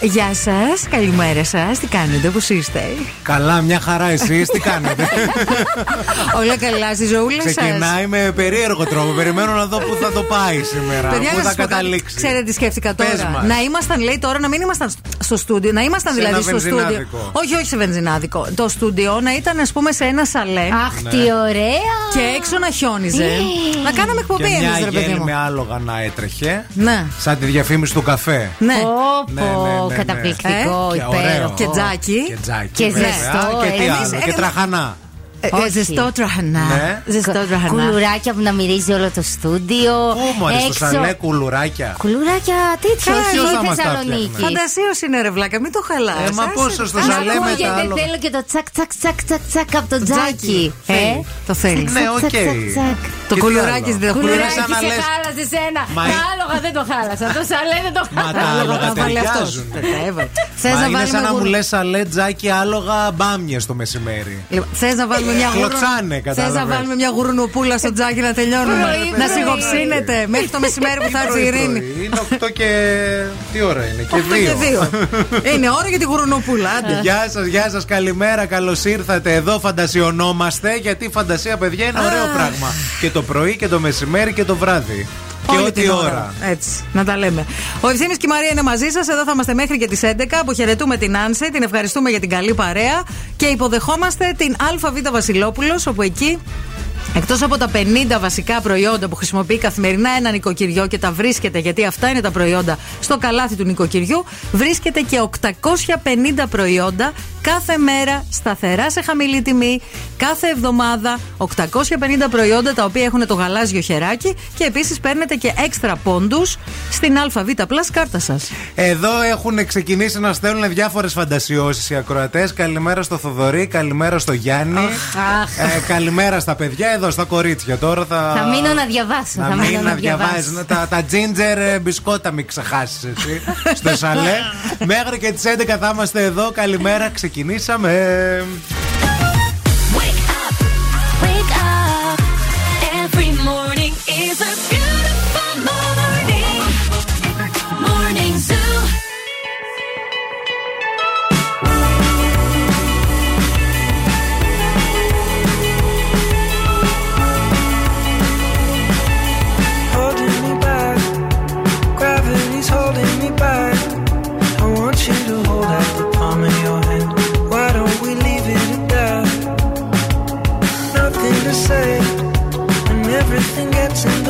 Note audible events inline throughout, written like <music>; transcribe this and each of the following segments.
Γεια σας, καλημέρα σας. Τι κάνετε, πώς είστε; Καλά, μια χαρά εσείς, τι κάνετε; <laughs> Όλα καλά στη ζωούλα σας; Ξεκινάει με περίεργο τρόπο. Περιμένω να δω πού θα το πάει σήμερα. Παιδιά, πού να θα σας πω κάτι. καταλήξει. Ξέρετε τι σκέφτηκα Πες τώρα; μας. Να ήμασταν, λέει τώρα, να μην ήμασταν στο στούντιο. Να ήμασταν Σε δηλαδή ένα στο στούντιο. βενζινάδικο. Όχι, όχι σε βενζινάδικο. Το στούντιο να ήταν, ας πούμε, σε ένα σαλέ. Αχ, τι ωραία! Και έξω να χιόνιζε. Ε. να κάναμε Και εκπομπή μια εμεί, ρε παιδί γέλη μου. με άλογα να έτρεχε. Ναι. Σαν τη διαφήμιση του καφέ. Ναι. Πω, Ναι, ναι, πω, ναι, ναι. καταπληκτικό, Και ωραίο. υπέροχο. Και τζάκι. Και τζάκι. Και βέβαια. ζεστό, Και τι ε. άλλο. Εμείς, Και ε, τραχανά. Ε, ε, Όχι. ζεστό τραχανά. Ναι. Ζεστό τραχανά. Κουλουράκια που να μυρίζει όλο το στούντιο. Πού μόλις στο έξω. σαλέ κουλουράκια. Κουλουράκια τέτοια, Καλά, όχι ποιος θα η μας τα Θεσσαλονίκη. φτιάχνε. Φαντασίως είναι ρε βλάκα, μην το χαλάς. Ε, μα πόσο στο σαλέ με τα Ακούγεται, άλογα. θέλω και το τσακ τσακ τσακ τσακ τσακ από το τζάκι. Ε, Το θέλει. Ναι, οκ. τσακ, τσακ, τσακ. Το Και τι κουλουράκι άλλο; δεν το Κουλουράκι χαλάει. σαν να Κουλουράκι σε λες- χάλασε σένα. Μα Τα ε- άλογα δεν το χάλασα. Το σαλέ δεν το Μα χάλασα. τα άλογα Τα βάλε αυτός. ταιριάζουν. Θε Μα να είναι σαν να μου βάλουμε. λες σαλέ τζάκι άλογα μπάμιες το μεσημέρι. Θες να βάλουμε μια Κλωτσάνε, Θες να κατάλαβες. βάλουμε μια γουρνουπούλα στο τζάκι να τελειώνουμε; Πρωί, Να πρωί. σιγοψύνετε μέχρι το μεσημέρι που θα έρθει η ειρήνη. Είναι 8 και. Τι ώρα είναι, και 8 και 2. 2. Είναι ώρα για τη γουρνουπούλα. Άντε. Γεια σας, γεια σας, καλημέρα, καλώς ήρθατε. Εδώ φαντασιωνόμαστε γιατί η φαντασία, παιδιά, είναι ωραίο πράγμα. Και το πρωί και το μεσημέρι και το βράδυ. Και Όλη ό,τι την ώρα. Έτσι, να τα λέμε. Ο Ευθύνη και η Μαρία είναι μαζί σας. Εδώ θα είμαστε μέχρι και τις 11. Αποχαιρετούμε την Άνση, την ευχαριστούμε για την καλή παρέα και υποδεχόμαστε την ΑΒ Βασιλόπουλος, όπου εκεί Εκτός από τα 50 βασικά προϊόντα που χρησιμοποιεί καθημερινά ένα νοικοκυριό και τα βρίσκεται, γιατί αυτά είναι τα προϊόντα στο καλάθι του νοικοκυριού, βρίσκεται και 850 προϊόντα κάθε μέρα σταθερά σε χαμηλή τιμή, κάθε εβδομάδα 850 προϊόντα τα οποία έχουν το γαλάζιο χεράκι και επίσης παίρνετε και έξτρα πόντους στην ΑΒ Plus κάρτα σας. Εδώ έχουν ξεκινήσει να στέλνουν διάφορες φαντασιώσεις οι ακροατές. Καλημέρα στο Θοδωρή, καλημέρα στο Γιάννη. Αχ. Ε, καλημέρα στα παιδιά, εδώ στα κορίτσια. Τώρα θα. Θα μείνω να διαβάσω. Να Θα μείνω μην να να διαβάζεις. διαβάσω. Τα, τα ginger ε, μπισκότα μην ξεχάσεις εσύ. στο σαλέ. <laughs> Μέχρι και τις 11 θα είμαστε εδώ. Καλημέρα, ξεκινήσαμε. dancing.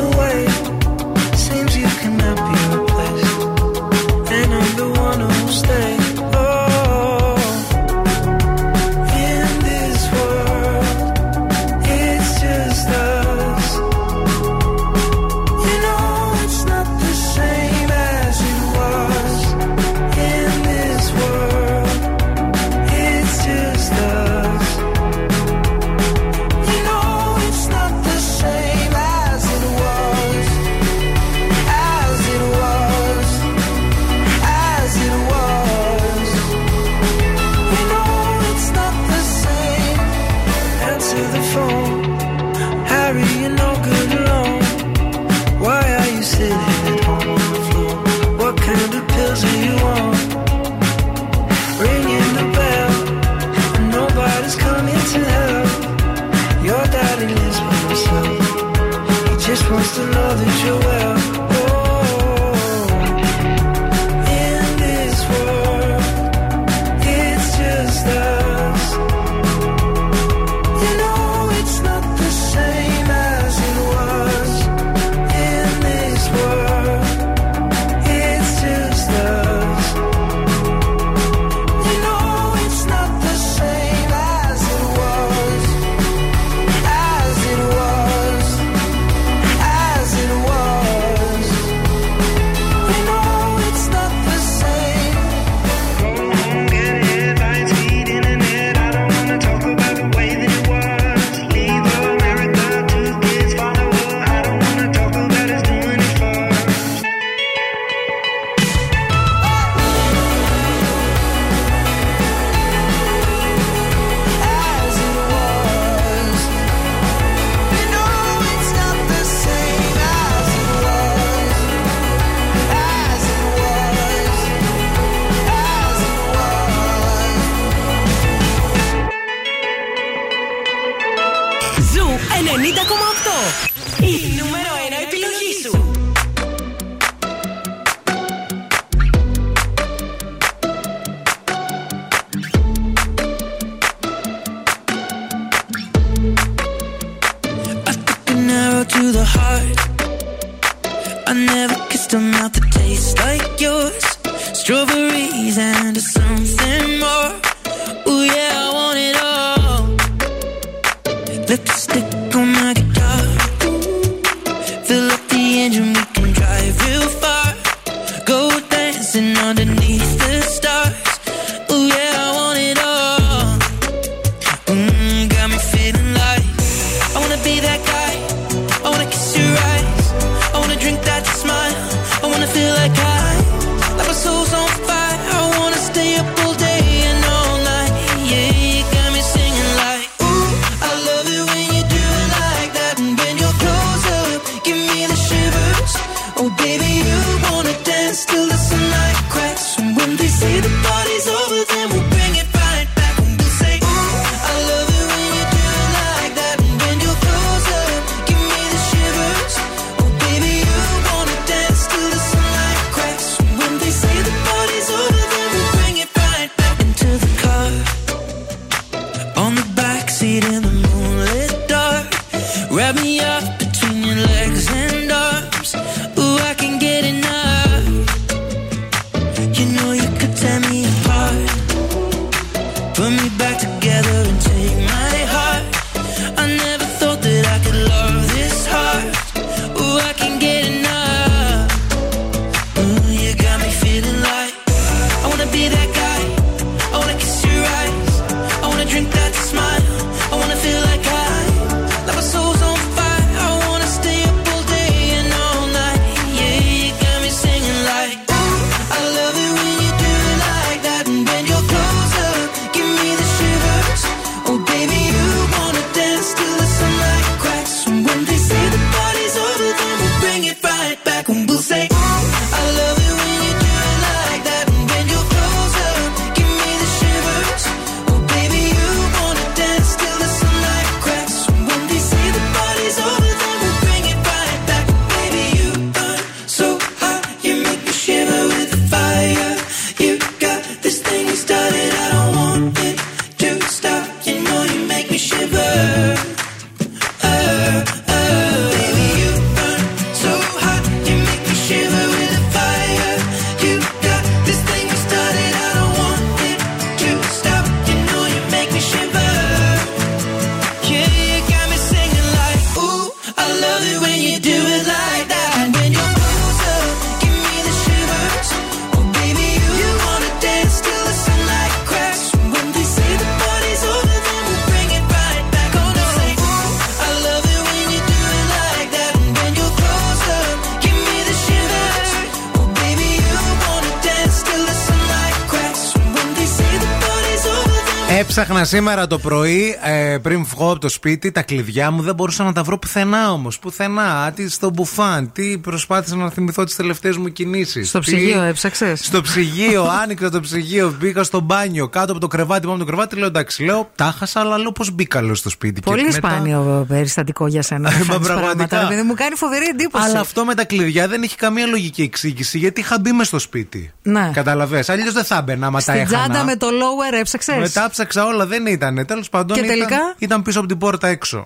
Σήμερα το πρωί ε, πριν βγω από το σπίτι τα κλειδιά μου. Δεν μπορούσα να τα βρω πουθενά όμως. Πουθενά. Τι στο μπουφάν. Τι προσπάθησα να θυμηθώ τις τελευταίες μου κινήσεις. Στο ψυγείο έψαξες; Στο ψυγείο, <laughs> άνοιξα το ψυγείο, μπήκα στο μπάνιο, κάτω από το κρεβάτι, πάνω από το κρεβάτι. Λέω εντάξει, λέω τα χάσα, αλλά λέω πώς μπήκα λέω, στο σπίτι. Και Πολύ μετά- σπάνιο περιστατικό για σένα. <laughs> να Μα κάνεις πραγματικά. πράγματα, ρε παιδί μου κάνει φοβερή εντύπωση. Αλλά αυτό με τα κλειδιά δεν έχει καμία λογική εξήγηση γιατί είχα μπει μες στο σπίτι. Ναι. Καταλαβέ. Αλλιώς δεν θα έμπαινα, άμα τα Στην έχανα. τσάντα με το lower έψαξες; Μετά ψάξα όλα, δεν ήταν. Τέλος πάντων, Και ήταν, τελικά; ήταν πίσω από την πόρτα έξω.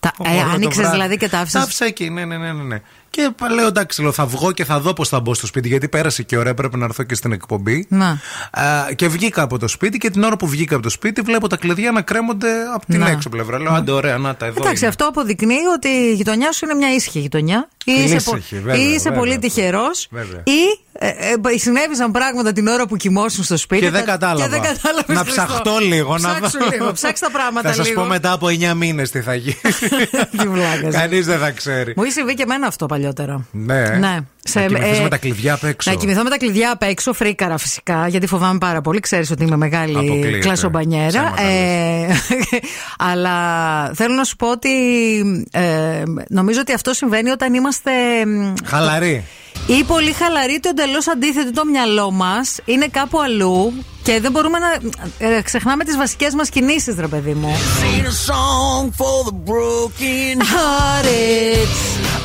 Τα, Όλο το ε, άνοιξες βράδυ. δηλαδή και τα άφησες; Τα άφησα εκεί, ναι, ναι, ναι. ναι, ναι. Και πα- λέω εντάξει, λέω, θα βγω και θα δω πώς θα μπω στο σπίτι. Γιατί πέρασε και ωραία, πρέπει να έρθω και στην εκπομπή. Να. Α, και βγήκα από το σπίτι και την ώρα που βγήκα από το σπίτι βλέπω τα κλειδιά να κρέμονται από την Να. έξω πλευρά. Λέω, άντε, ωραία, να τα εδώ. Εντάξει, είναι. αυτό αποδεικνύει ότι η γειτονιά σου είναι μια ήσυχη γειτονιά. Ή είσαι, πο- Ήσυχη, βέβαια, ή είσαι βέβαια. πολύ τυχερός. Βέβαια. Ή ε, ε, συνέβησαν πράγματα την ώρα που κοιμόσουν στο σπίτι. Και δεν τα- κατάλαβα. Και δεν κατάλαβες, να Χριστό. ψαχτώ λίγο. να Ψάξου δω. λίγο. Ψάξ τα πράγματα Θα σας λίγο. πω μετά από 9 μήνες τι θα γίνει. <laughs> Τι βλάκας. Κανείς δεν θα ξέρει. Μου είχε συμβεί και εμένα αυτό παλιότερα. Ναι. Ναι. Να κοιμηθείς με τα κλειδιά απ' έξω. Να κοιμηθώ με τα κλειδιά απ' έξω, φρίκαρα φυσικά, γιατί φοβάμαι πάρα πολύ. Ξέρεις ότι είμαι μεγάλη Αποκλείεται. κλασομπανιέρα. Ψέματα Ε, <laughs> αλλά θέλω να σου πω ότι ε, νομίζω ότι αυτό συμβαίνει όταν είμαστε. Ή πολύ χαλαρή το εντελώς αντίθετο το μυαλό μας είναι κάπου αλλού και δεν μπορούμε να ε, ξεχνάμε τις βασικές μας κινήσεις, ρε παιδί μου.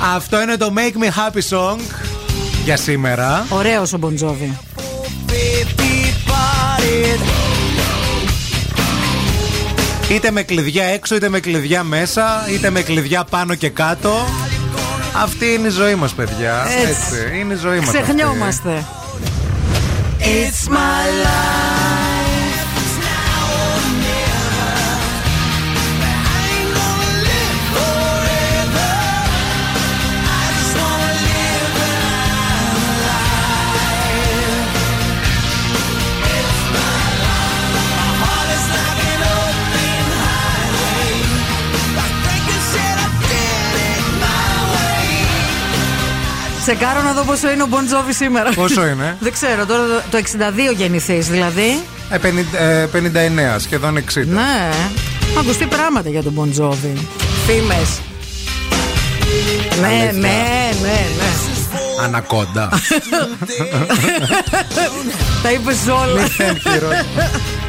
<laughs> Αυτό είναι το Make Me Happy Song για σήμερα. Ωραίο ο Μποντζόβι. Είτε με κλειδιά έξω, είτε με κλειδιά μέσα, είτε με κλειδιά πάνω και κάτω. Αυτή είναι η ζωή μας, παιδιά. Έτσι. Είναι η ζωή μας. Ξεχνιόμαστε. Αυτή. It's my life. Τσεκάρω να δω πόσο είναι ο Μποντζόβι σήμερα. Πόσο είναι; <laughs> Δεν ξέρω, τώρα το 62 γεννηθείς δηλαδή. Ε, και εδώ 59, σχεδόν 60. Ναι. Ακουστεί πράγματα για τον Μποντζόβι. Φήμες. Ναι, ναι, ναι, ναι. Ανακόντα. <laughs> Τα είπες όλα. <laughs>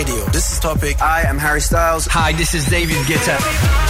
Radio. This is Topic. I am Harry Styles. Hi, this is David Guetta.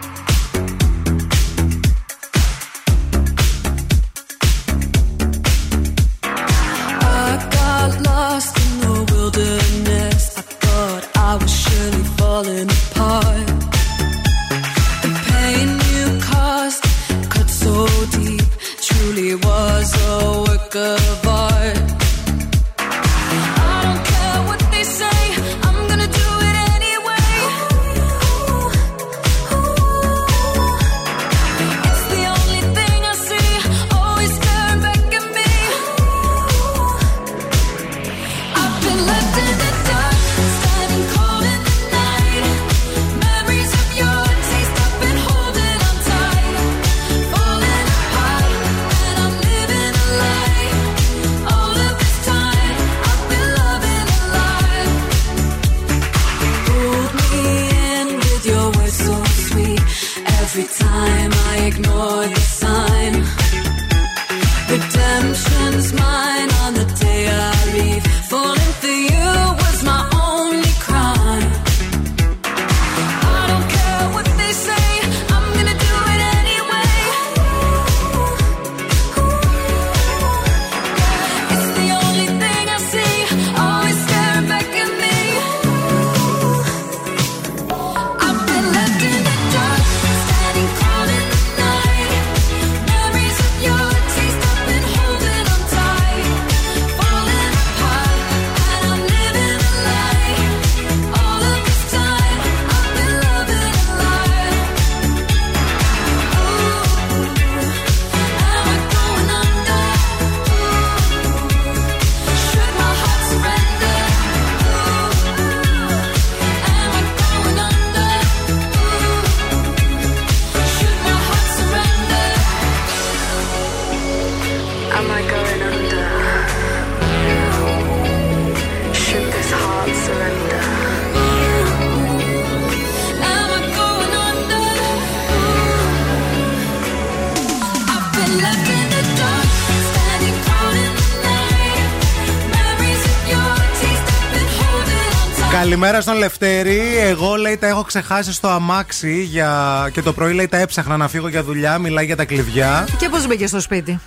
Καλημέρα στον Λευτέρη. Εγώ λέει τα έχω ξεχάσει στο αμάξι για... και το πρωί λέει τα έψαχνα να φύγω για δουλειά. Μιλάει για τα κλειδιά. Και πώς μπήκε στο σπίτι;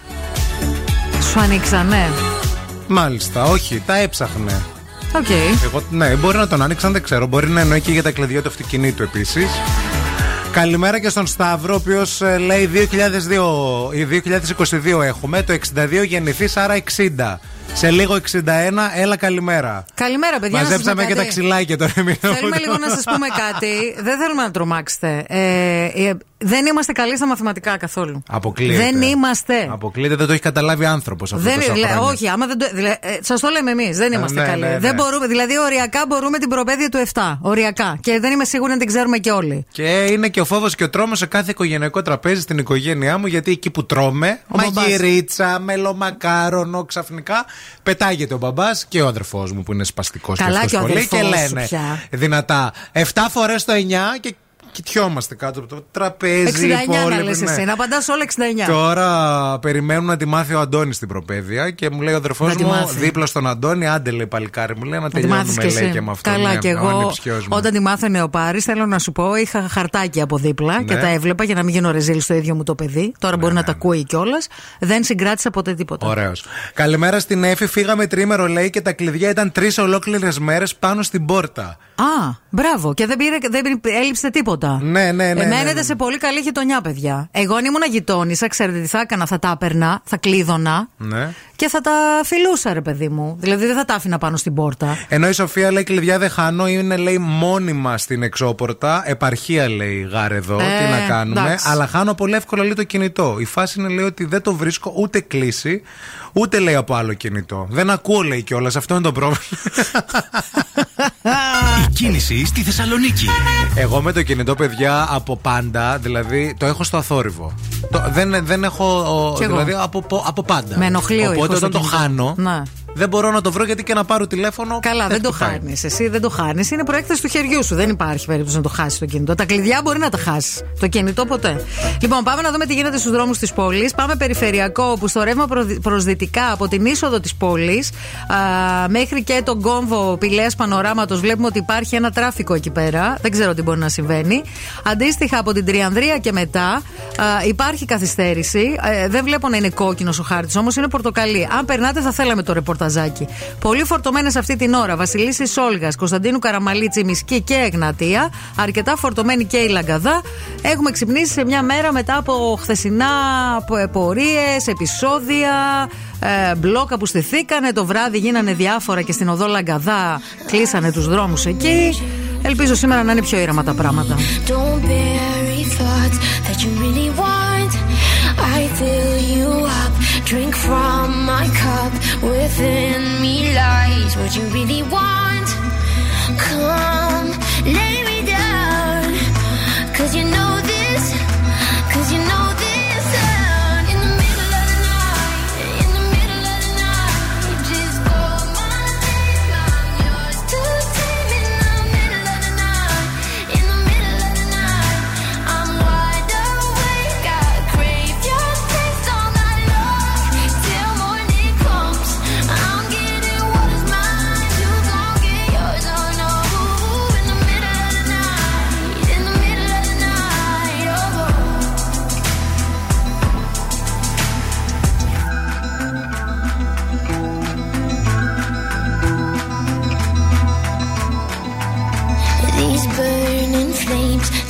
Σου ανοίξανε. Μάλιστα, όχι, τα έψαχνε. Οκ. Εγώ, ναι, μπορεί να τον άνοιξαν, δεν ξέρω. Μπορεί να εννοεί και για τα κλειδιά του αυτοκινήτου επίσης. Καλημέρα και στον Σταύρο, ο οποίος λέει 2002, ή 2022 έχουμε, το 62 γεννηθείς, άρα 60. Σε λίγο 61, έλα καλημέρα. Καλημέρα, παιδιά. να σας Μαζέψαμε πω και τα κάτι. ξυλάκια τώρα. μην Θέλουμε νομίζετε. λίγο να σας πούμε κάτι. Δεν θέλουμε να τρομάξετε. Ε, ε, δεν είμαστε καλοί στα μαθηματικά καθόλου. Αποκλείεται. Δεν είμαστε. Αποκλείεται, δεν το έχει καταλάβει άνθρωπος αυτό. Δεν, τόσα δηλα- χρόνια. όχι, άμα δεν το. δηλα- ε, Σας το λέμε εμείς. Δεν είμαστε ναι, καλοί. ναι, ναι. Δεν μπορούμε, δηλαδή, οριακά μπορούμε την προπαίδεια του 7. Οριακά. Και δεν είμαι σίγουρη να την ξέρουμε και όλοι. Και είναι και ο φόβος και ο τρόμος σε κάθε οικογενειακό τραπέζι στην οικογένειά μου, γιατί εκεί που τρώμε, Ο μπαμπάς. μαγειρίτσα, μελομακάρονο, ξαφνικά πετάγεται ο μπαμπάς και ο αδερφός μου που είναι σπαστικός και Καλά αυτός και ο πολύ και αδερφός σου λένε πια. δυνατά 7 φορές το 9 και κοιτιόμαστε κάτω από το τραπέζι. 69 να υπόλοιποι, λες ναι. εσύ. Να απαντάς όλα 69. Τώρα περιμένουν να τη μάθει ο Αντώνης στην προπαίδεια και μου λέει ο αδερφός Να τη μου μάθει. δίπλα στον Αντώνη, άντε λέει παλικάρι μου, λέει να Να τη μάθεις τελειώνουμε και λέει εσύ. και με αυτό. Καλά, ναι, και ο εγώ ανιψιός μου. όταν τη μάθαινε ο Πάρης, θέλω να σου πω, είχα χαρτάκι από δίπλα και Ναι. τα έβλεπα για να μην γίνω ρεζίλ στο ίδιο μου το παιδί. Τώρα μπορεί να τα ακούει κιόλας. Δεν συγκράτησα ποτέ τίποτα. Ωραίος. Καλημέρα στην Εφη. Φύγαμε τρίμερο, λέει, και τα κλειδιά ήταν τρεις ολόκληρες μέρες πάνω στην πόρτα. Α, μπράβο. Και δεν, πήρε, δεν πήρε- έλειψε τίποτα. Ναι, ναι, ναι, Ε, ναι, μένετε ναι. σε πολύ καλή γειτονιά, παιδιά. Εγώ αν ήμουν γειτόνισσα, ξέρετε τι θα έκανα, θα τα έπαιρνα, θα κλείδωνα Ναι. Και θα τα φιλούσα, ρε παιδί μου. Δηλαδή δεν θα τα άφηνα πάνω στην πόρτα. Ενώ η Σοφία λέει κλειδιά δεν χάνω, είναι λέει μόνιμα στην εξώπορτα. Επαρχία λέει γάρε εδώ, Ε, τι να κάνουμε. εντάξει. Αλλά χάνω πολύ εύκολα λέει το κινητό. Η φάση είναι λέει ότι δεν το βρίσκω ούτε κλείσει, ούτε λέει από άλλο κινητό. Δεν ακούω λέει κιόλας, αυτό είναι το πρόβλημα. <laughs> Η κίνηση στη Θεσσαλονίκη. Εγώ με το κινητό, παιδιά, από πάντα, δηλαδή το έχω στο αθόρυβο. Το, δεν, δεν έχω. ο- Κι εγώ. δηλαδή από, πο- από πάντα. Με ενοχλεί ο ήχος Οπότε στο όταν το κινητό. χάνω, Ναι. Δεν μπορώ να το βρω γιατί και να πάρω τηλέφωνο. Καλά, δεν το χτυπάει. χάνεις. Εσύ δεν το χάνεις. Είναι προέκταση του χεριού σου. Δεν υπάρχει περίπτωση να το χάσεις το κινητό. Τα κλειδιά μπορεί να τα χάσεις. Το κινητό ποτέ. Λοιπόν, πάμε να δούμε τι γίνεται στους δρόμους της πόλης. Πάμε περιφερειακό, όπου στο ρεύμα προς δυτικά από την είσοδο της πόλης μέχρι και τον κόμβο Πυλαίας Πανοράματος βλέπουμε ότι υπάρχει ένα τράφικο εκεί πέρα. Δεν ξέρω τι μπορεί να συμβαίνει. Αντίστοιχα από την Τριανδρία και μετά α, υπάρχει καθυστέρηση. Ε, δεν βλέπω να είναι κόκκινος ο χάρτης, όμως είναι πορτοκαλί. Αν περνάτε, θα θέλαμε το ρεπορταζάκι. Πολύ φορτωμένες αυτή την ώρα. Βασιλίσσης Όλγας, Κωνσταντίνου Καραμανλή, Τσιμισκή και Εγνατία. Αρκετά φορτωμένη και η Λαγκαδά. Έχουμε ξυπνήσει σε μια μέρα μετά από χθεσινά πορείες, επεισόδια, ε, μπλόκα που στηθήκανε. Το βράδυ γίνανε διάφορα και στην οδό Λαγκαδά κλείσανε τους δρόμους εκεί. Ελπίζω σήμερα να είναι πιο ήρεμα τα πράγματα. Don't bury thoughts that you really want. I fill you up, drink from my cup. Within me lies what you really want. Come, lay me down. Cause you know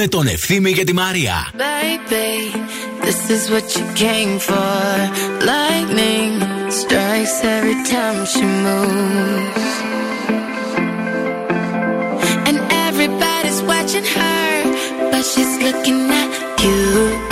με τον Ευθύμη για τη Μαρία. Baby, this is what you came for. Lightning strikes every time she moves. And everybody's watching her, but she's looking at you.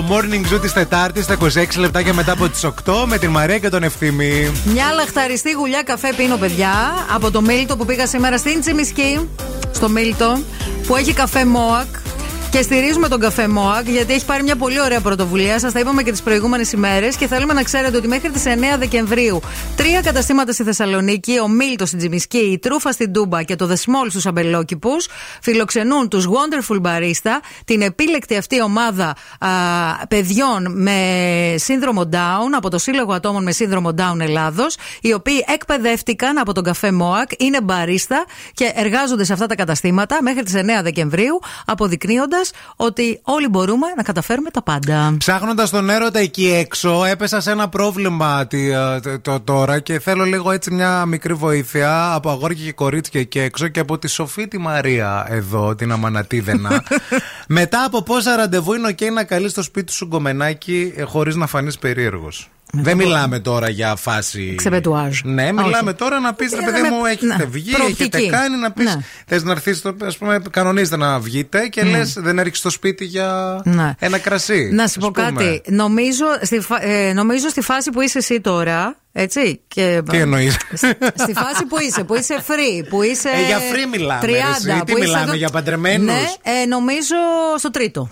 Στο morning zoo της Τετάρτης, στα 26 λεπτάκια μετά από τις 8, με την Μαρία και τον Ευθύμη. Μια λαχταριστή γουλιά καφέ πίνω, παιδιά, από το Μίλτο που πήγα σήμερα στην Τσιμισκή, στο Μίλτο, που έχει καφέ Μόακ. Και στηρίζουμε τον καφέ Μόακ γιατί έχει πάρει μια πολύ ωραία πρωτοβουλία. Σας τα είπαμε και τις προηγούμενες ημέρες. Και θέλουμε να ξέρετε ότι μέχρι τις 9 Δεκεμβρίου τρία καταστήματα στη Θεσσαλονίκη, ο Μίλτος στην Τζιμισκή, η Τρούφα στην Τούμπα και το The Small στους Αμπελόκηπους φιλοξενούν τους Wonderful Barista, την επίλεκτη αυτή ομάδα α, παιδιών με σύνδρομο Down από το Σύλλογο Ατόμων με Σύνδρομο Down Ελλάδος, οι οποίοι εκπαιδεύτηκαν από τον καφέ Μόακ, είναι μπαρίστα και εργάζονται σε αυτά τα καταστήματα μέχρι τις 9 Δεκεμβρίου, αποδεικνύοντας ότι όλοι μπορούμε να καταφέρουμε τα πάντα. Ψάχνοντας τον έρωτα εκεί έξω, έπεσα σε ένα πρόβλημα τι, ε, το, το- τώρα και θέλω λίγο έτσι μια μικρή βοήθεια από αγόρια και κορίτσια εκεί έξω και από τη Σοφή τη Μαρία εδώ, την Αμανατίδενα. <laughs> Μετά από πόσα ραντεβού είναι οκ να καλείς στο σπίτι σου γκομενάκι χωρίς να φανείς περίεργος; Δεν μιλάμε τώρα για φάση. ξεπετουάζ. Ναι, μιλάμε Όχι. τώρα να πεις ρε Ε, παιδί με- μου, έχετε ναι, βγει, προοπτική. έχετε κάνει να πεις. Ναι. Θες να έρθεις, ας πούμε, κανονίζετε να βγείτε και Ναι. λες δεν έρχεσαι στο σπίτι για Ναι. ένα κρασί. Να σου ας πω πούμε. κάτι. Νομίζω στη, φα- ε, νομίζω στη φάση που είσαι εσύ τώρα. Έτσι. Και, Τι εννοείς; Στη φάση που είσαι, που είσαι free, που είσαι. Ε, για free μιλάμε, 30, ρε, εσύ. Τι που είσαι μιλάμε, εδώ- για παντρεμένους; Ναι, ε, νομίζω στο τρίτο.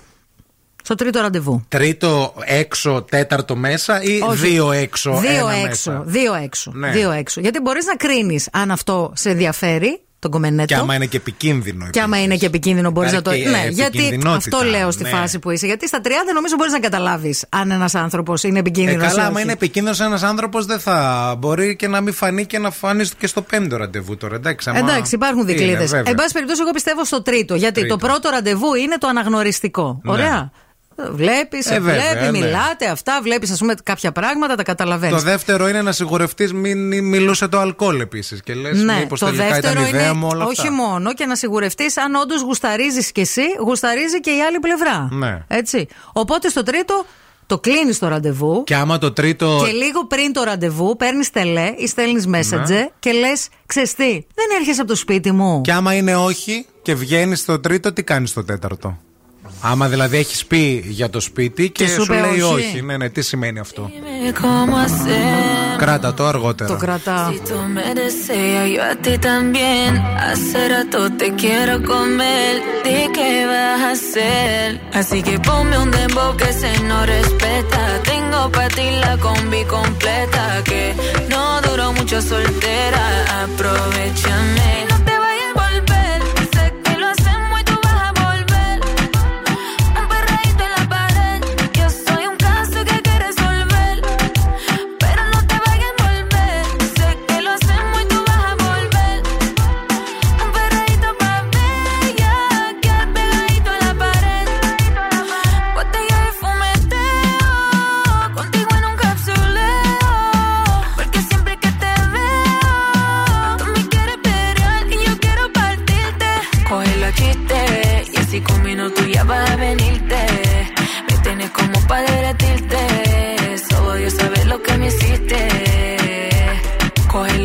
Στο τρίτο ραντεβού. Τρίτο έξω, τέταρτο μέσα ή Όχι. δύο έξω, Δύο ένα έξω. μέσα; Δύο έξω. Ναι. Δύο έξω. Γιατί μπορείς να κρίνεις αν αυτό σε ενδιαφέρει, τον κομμενέτο. Και άμα είναι και επικίνδυνο. Και άμα είναι και επικίνδυνο, μπορείς να το. Υπάρχει, ε, Ναι, γιατί επικινδυνότητα, αυτό λέω στη ναι. φάση που είσαι. Γιατί στα 30 νομίζω μπορείς να καταλάβεις αν ένας άνθρωπος είναι Ε, επικίνδυνο. καλά, άμα είναι επικίνδυνος ένας άνθρωπος, δεν θα μπορεί και να μην φανεί και να φανεί και στο πέμπτο ραντεβού τώρα. Εντάξει, άμα- Εντάξει, υπάρχουν Είναι, δικλείδες. βέβαια. Εν πάση περιπτώσει, εγώ πιστεύω στο τρίτο. Γιατί Τρίτο. το πρώτο ραντεβού είναι το αναγνωριστικό. Ναι. Ωραία. Βλέπεις, Ε, βέβαια, βλέπει, ναι. μιλάτε αυτά, βλέπεις, ας πούμε, κάποια πράγματα, τα καταλαβαίνεις. Το δεύτερο είναι να σιγουρευτεί μην μιλούσε το αλκοόλ επίσης. Και λες, Ναι, μήπως το τελικά δεύτερο ήταν ιδέα είναι μου όλα αυτά. όχι μόνο και να σιγουρευτεί αν όντως γουσταρίζεις κι εσύ, γουσταρίζει και η άλλη πλευρά. Ναι. Έτσι. Οπότε στο τρίτο το κλείνεις το ραντεβού. Και άμα το τρίτο. Και λίγο πριν το ραντεβού παίρνεις τελέ ή στέλνεις messenger Ναι. και λες: Ξεστή, δεν έρχεσαι από το σπίτι μου. Και άμα είναι όχι και βγαίνεις στο τρίτο, τι κάνεις στο τέταρτο; Άμα δηλαδή έχεις πει για το σπίτι και, σου, σου λέει όχι. Ναι, ναι, τι σημαίνει αυτό; Κράτα το αργότερα. Το κρατάω.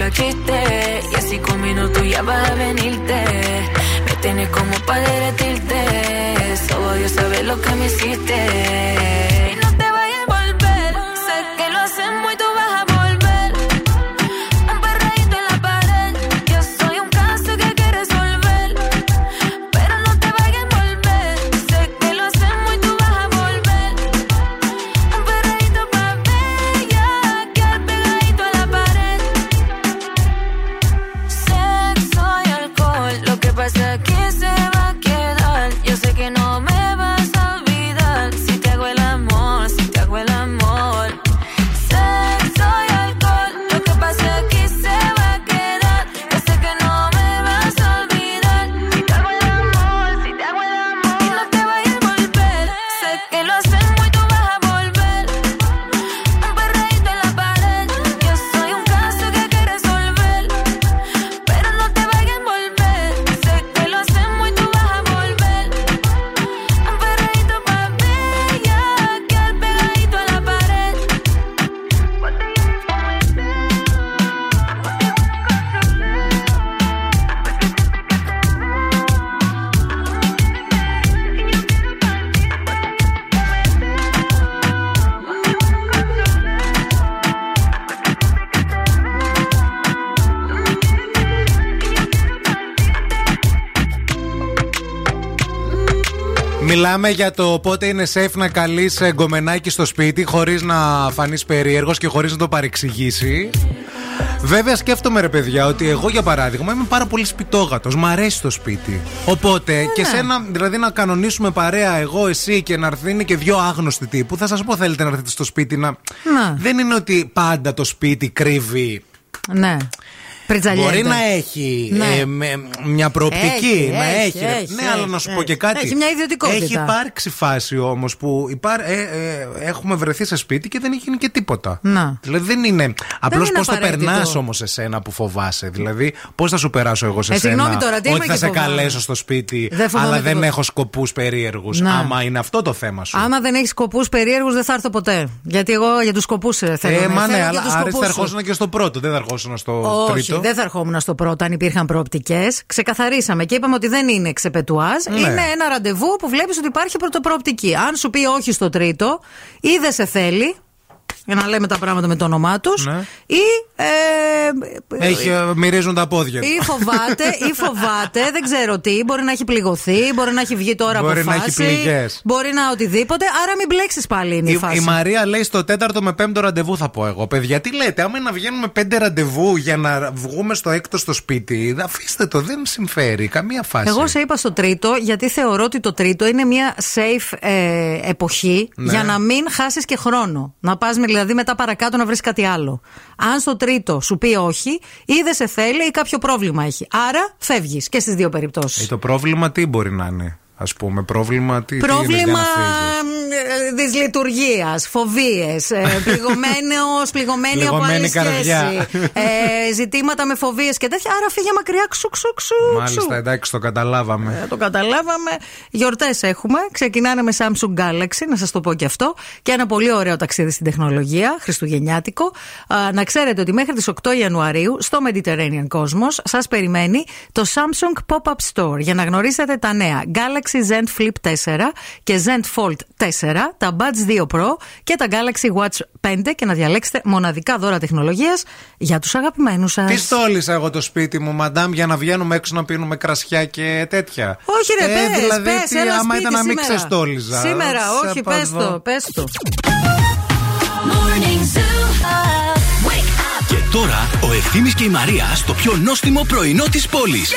Y así con minutos ya vas a venirte. Me tienes como para derretirte. Solo Dios sabe lo que me hiciste. Μιλάμε για το πότε είναι safe να καλείς γκομενάκι στο σπίτι χωρίς να φανείς περίεργος και χωρίς να το παρεξηγήσει. Βέβαια, σκέφτομαι ρε παιδιά ότι εγώ για παράδειγμα είμαι πάρα πολύ σπιτόγατος. Μ' αρέσει το σπίτι. Οπότε και σένα, δηλαδή να κανονίσουμε παρέα εγώ, εσύ και να έρθουν και δύο άγνωστοι τύπου. Θα σας πω, θέλετε να έρθετε στο σπίτι να. Να. Δεν είναι ότι πάντα το σπίτι κρύβει Ναι. Πριτζαλιέντα. Μπορεί να έχει Ναι. ε, με- μια προοπτική. Έχει, να έχει, έχει, ρε. έχει, ναι, αλλά έχει, να σου πω έχει. και κάτι. Έχει μια ιδιωτικότητα. Έχει υπάρξει φάση όμως που υπάρ, ε, ε, έχουμε βρεθεί σε σπίτι και δεν έχει γίνει και τίποτα. Να. Δηλαδή δεν είναι. Απλώ είναι πώς το απαραίτητο. περνάς όμως εσένα που φοβάσαι. Δηλαδή, πώς θα σου περάσω εγώ σε Ε, σένα; συγγνώμη τώρα, τι ότι είμαι θα και σε φοβάμαι. καλέσω στο σπίτι, Δεν φοβάμαι αλλά δεν τίποτα. έχω σκοπούς περίεργους. Να. Άμα είναι αυτό το θέμα σου. Άμα δεν έχεις σκοπούς περίεργους, δεν θα έρθω ποτέ. Γιατί εγώ για τους σκοπούς θέλω. ε, να μα ναι, θέλω αλλά για τους άρα σκοπούς θα σου. ερχόσουν και στο πρώτο, δεν θα ερχόσουν στο Όχι, τρίτο. δεν θα ερχόμουν στο πρώτο αν υπήρχαν προοπτικές. Ξεκαθαρίσαμε και είπαμε ότι δεν είναι ξεπετουάζ. Ναι. Είναι ένα ραντεβού που βλέπεις ότι υπάρχει πρωτοπροοπτική. Αν σου πει όχι στο τρίτο, ή δεν σε θέλει, για να λέμε τα πράγματα με το όνομά τους, Ναι. ή. Ε, Έχει, ε, μυρίζουν τα πόδια. του. ή φοβάται, ή φοβάται, δεν ξέρω τι. Μπορεί να έχει πληγωθεί, μπορεί να έχει βγει τώρα Μπορεί από να έχει φάση. πληγές. Μπορεί να οτιδήποτε. Άρα μην μπλέξεις πάλι είναι η, Η, φάση. η Μαρία λέει στο τέταρτο με πέμπτο ραντεβού θα πω εγώ. Παιδιά, τι λέτε, άμα είναι να βγαίνουμε πέντε ραντεβού για να βγούμε στο έκτο στο σπίτι, αφήστε το, δεν συμφέρει καμία φάση. Εγώ σε είπα στο τρίτο, γιατί θεωρώ ότι το τρίτο είναι μια safe ε, εποχή Ναι. για να μην χάσεις και χρόνο. Να πας δηλαδή μετά παρακάτω να βρεις κάτι άλλο. Αν στο τρίτο σου πει όχι, ή δεν σε θέλει ή κάποιο πρόβλημα έχει. Άρα φεύγεις και στις δύο περιπτώσεις. Ε, το πρόβλημα τι μπορεί να είναι, ας πούμε. Πρόβλημα τι. τι είναι για Πρόβλημα να φύγεις. δυσλειτουργία, φοβίε, <laughs> πληγωμένη από Πληγωμένη άλλη καρδιά. σχέση. ε, ζητήματα με φοβίες και τέτοια. Άρα φύγε μακριά, ξου, ξου, ξου. Μάλιστα, ξου. εντάξει, το καταλάβαμε. Ε, το καταλάβαμε. Γιορτές έχουμε. Ξεκινάνε με Samsung Galaxy, να σας το πω και αυτό. Και ένα πολύ ωραίο ταξίδι στην τεχνολογία, χριστουγεννιάτικο. Α, να ξέρετε ότι μέχρι τις 8 Ιανουαρίου στο Mediterranean Cosmos σας περιμένει το Samsung Pop-Up Store για να γνωρίσετε τα νέα Galaxy Zen Flip 4 και Zen Fold 4, τα Buds 2 Pro και τα Galaxy Watch 5 και να διαλέξετε μοναδικά δώρα τεχνολογίας για τους αγαπημένους σας. Τι στόλισα εγώ το σπίτι μου, μαντάμ, για να βγαίνουμε έξω να πίνουμε κρασιά και τέτοια. Όχι ρε, ε, πες, δηλαδή, πες, τι, έλα άμα σπίτι ήταν να μην σήμερα. ξεστόλιζα. Σήμερα, Σε όχι, πας πες εδώ. το, πες το. Morning Zoo. Wake up. Και τώρα ο Ευθύμης και η Μαρία στο πιο νόστιμο πρωινό της πόλης.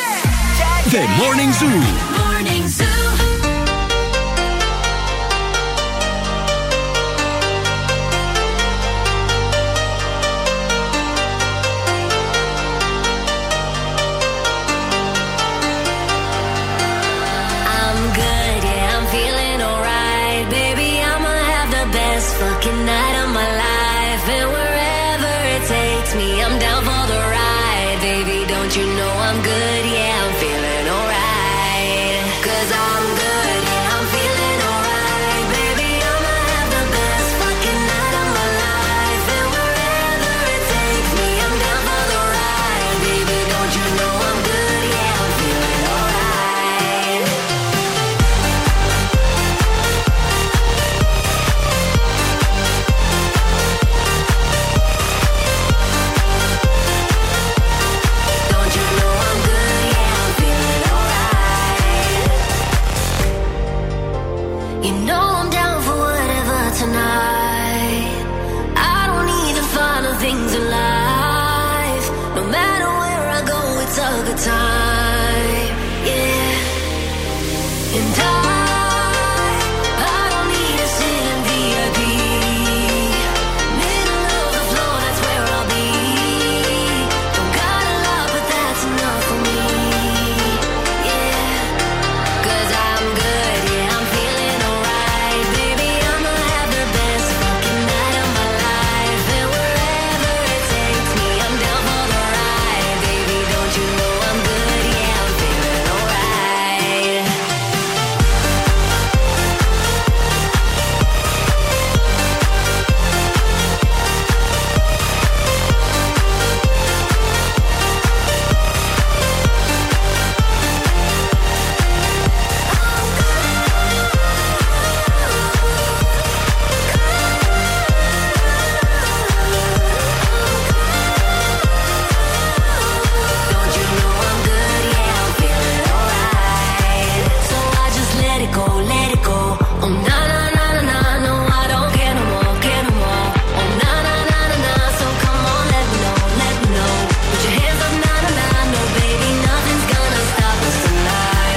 The Morning Zoo. Morning Zoo.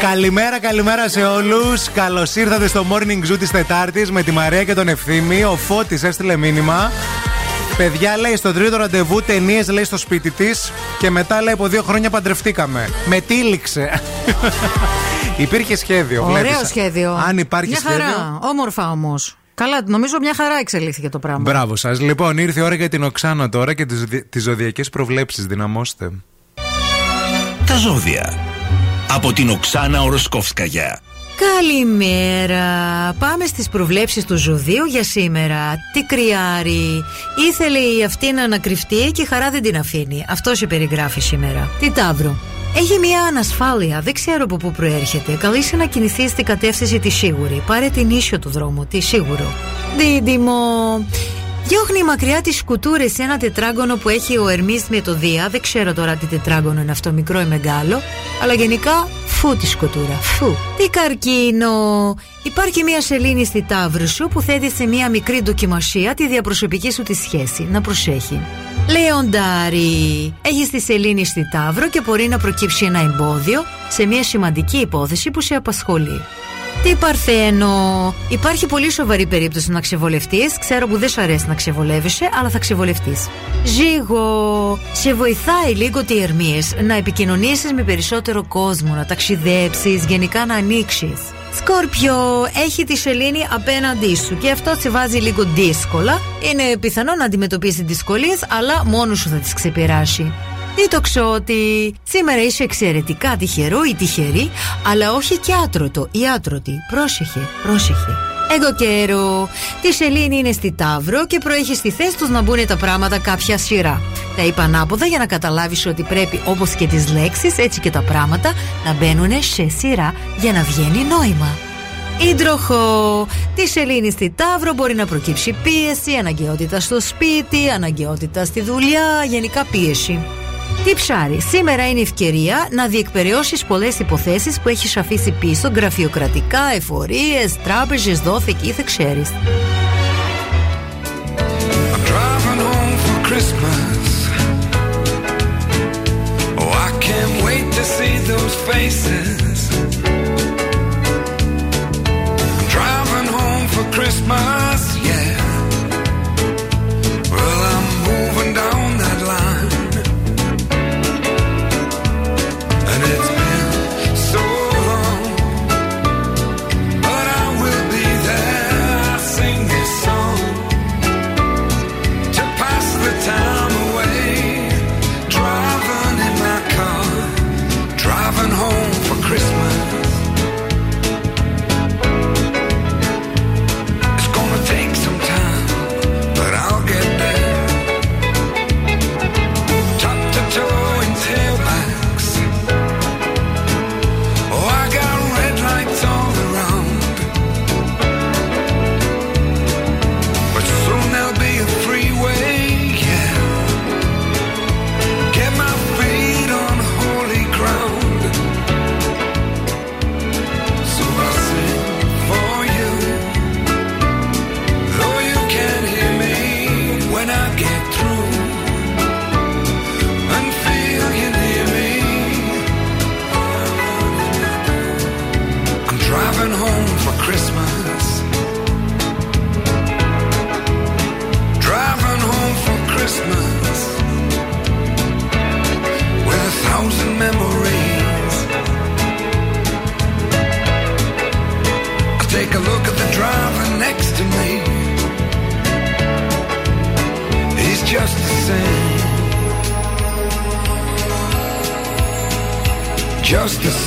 Καλημέρα, καλημέρα σε όλους. Καλώς ήρθατε στο morning zoo της Τετάρτης με τη Μαρία και τον Ευθύμη. Ο Φώτης έστειλε μήνυμα. Παιδιά λέει στο τρίτο ραντεβού ταινίες λέει στο σπίτι της και μετά λέει από δύο χρόνια παντρευτήκαμε. Με τύλιξε. <laughs> Υπήρχε σχέδιο. Ωραίο βλέπεις. σχέδιο. Αν υπάρχει μια σχέδιο. χαρά. Όμορφα όμως. Καλά, νομίζω μια χαρά εξελίχθηκε το πράγμα. Μπράβο σας. Λοιπόν, ήρθε η ώρα για την Οξάνα τώρα και τις ζωδιακές προβλέψεις. Δυναμώστε. Τα ζώδια. Από την Οξάνα Οροσκόφσκαγια. Καλημέρα. Πάμε στις προβλέψεις του ζωδίου για σήμερα. Τι κρυάρι. Ήθελε η αυτή να ανακρυφτεί και η χαρά δεν την αφήνει. Αυτό σε περιγράφει σήμερα. Τι ταύρο. Έχει μια ανασφάλεια, δεν ξέρω από πού προέρχεται. Καλείσαι να κινηθείς στην κατεύθυνση τη σίγουρη. Πάρε την ίσιο του δρόμου, τη σίγουρο. Δίδυμο. Διώχνει μακριά τι κουτούρες σε ένα τετράγωνο που έχει ο Ερμής με το Δία. Δεν ξέρω τώρα τι τετράγωνο είναι αυτό, μικρό ή μεγάλο. Αλλά γενικά φου της σκοτούρα. Φου. Τι καρκίνο. Υπάρχει μια σελήνη στη τάβρη σου που θέτει σε μια μικρή δοκιμασία τη διαπροσωπική σου τη σχέση. Να προσέχει. Λεοντάρι. Έχεις τη σελήνη στη τάβρο και μπορεί να προκύψει ένα εμπόδιο σε μια σημαντική υπόθεση που σε απασχολεί. Τι Παρθένο. Υπάρχει πολύ σοβαρή περίπτωση να ξεβολευτείς. Ξέρω που δεν σου αρέσει να ξεβολεύεσαι, αλλά θα ξεβολευτείς. Ζήγο. Σε βοηθάει λίγο τι ερμίες να επικοινωνήσεις με περισσότερο κόσμο, να ταξιδέψεις, γενικά να ανοίξεις. Σκόρπιο, έχει τη σελήνη απέναντί σου και αυτό σε βάζει λίγο δύσκολα. Είναι πιθανό να αντιμετωπίσει δυσκολίες, αλλά μόνος σου θα τις ξεπεράσει. Τι το ξότι. Σήμερα είσαι εξαιρετικά τυχερό ή τυχερή, αλλά όχι και άτρωτο ή άτρωτη. Πρόσεχε, πρόσεχε. Εγώ καιρό. Τη σελήνη είναι στη Ταύρο και προέχει στη θέση τους να μπουν τα πράγματα κάποια σειρά. Τα είπα ανάποδα για να καταλάβεις ότι πρέπει όπως και τις λέξεις έτσι και τα πράγματα να μπαίνουν σε σειρά για να βγαίνει νόημα. Ήντροχο. Τη σελήνη στη Ταύρο μπορεί να προκύψει πίεση, αναγκαιότητα στο σπίτι, αναγκαιότητα στη δουλειά, γενικά πίεση. Τι ψάρι, σήμερα είναι η ευκαιρία να διεκπαιρεώσεις πολλές υποθέσεις που έχεις αφήσει πίσω, γραφειοκρατικά, εφορίες, τράπεζες, δόθηκη, δεν ξέρεις. I'm driving home for Christmas.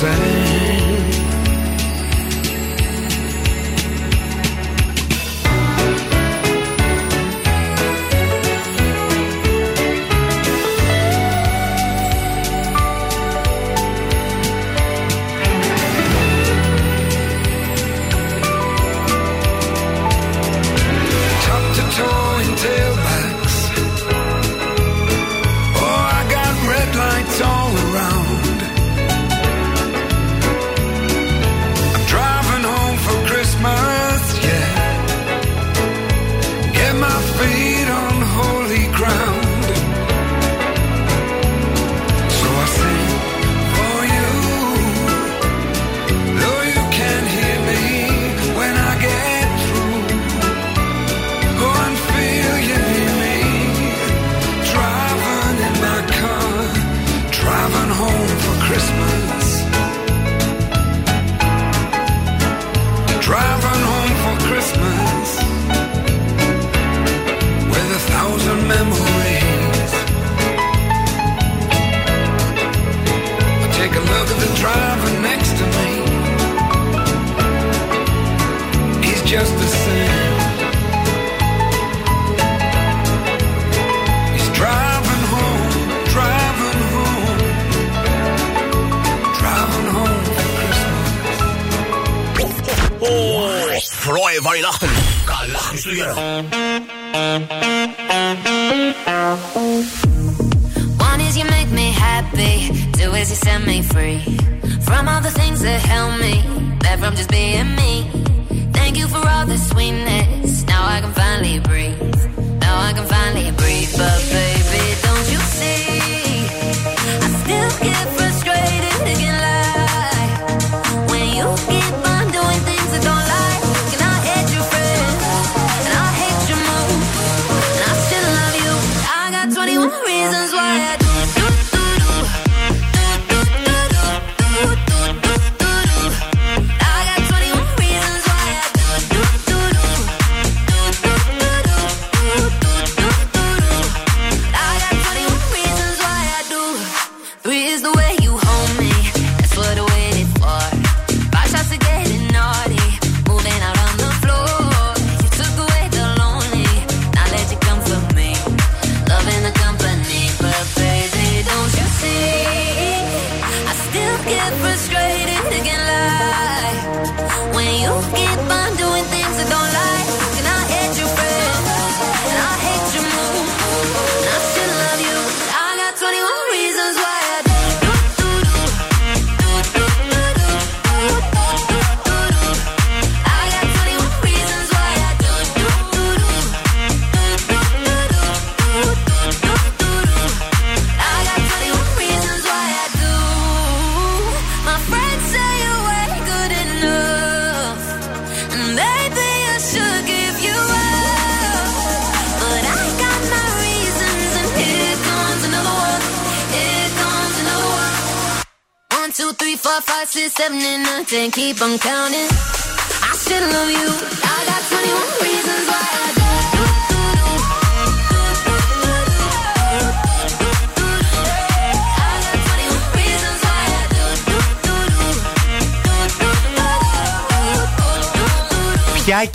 sand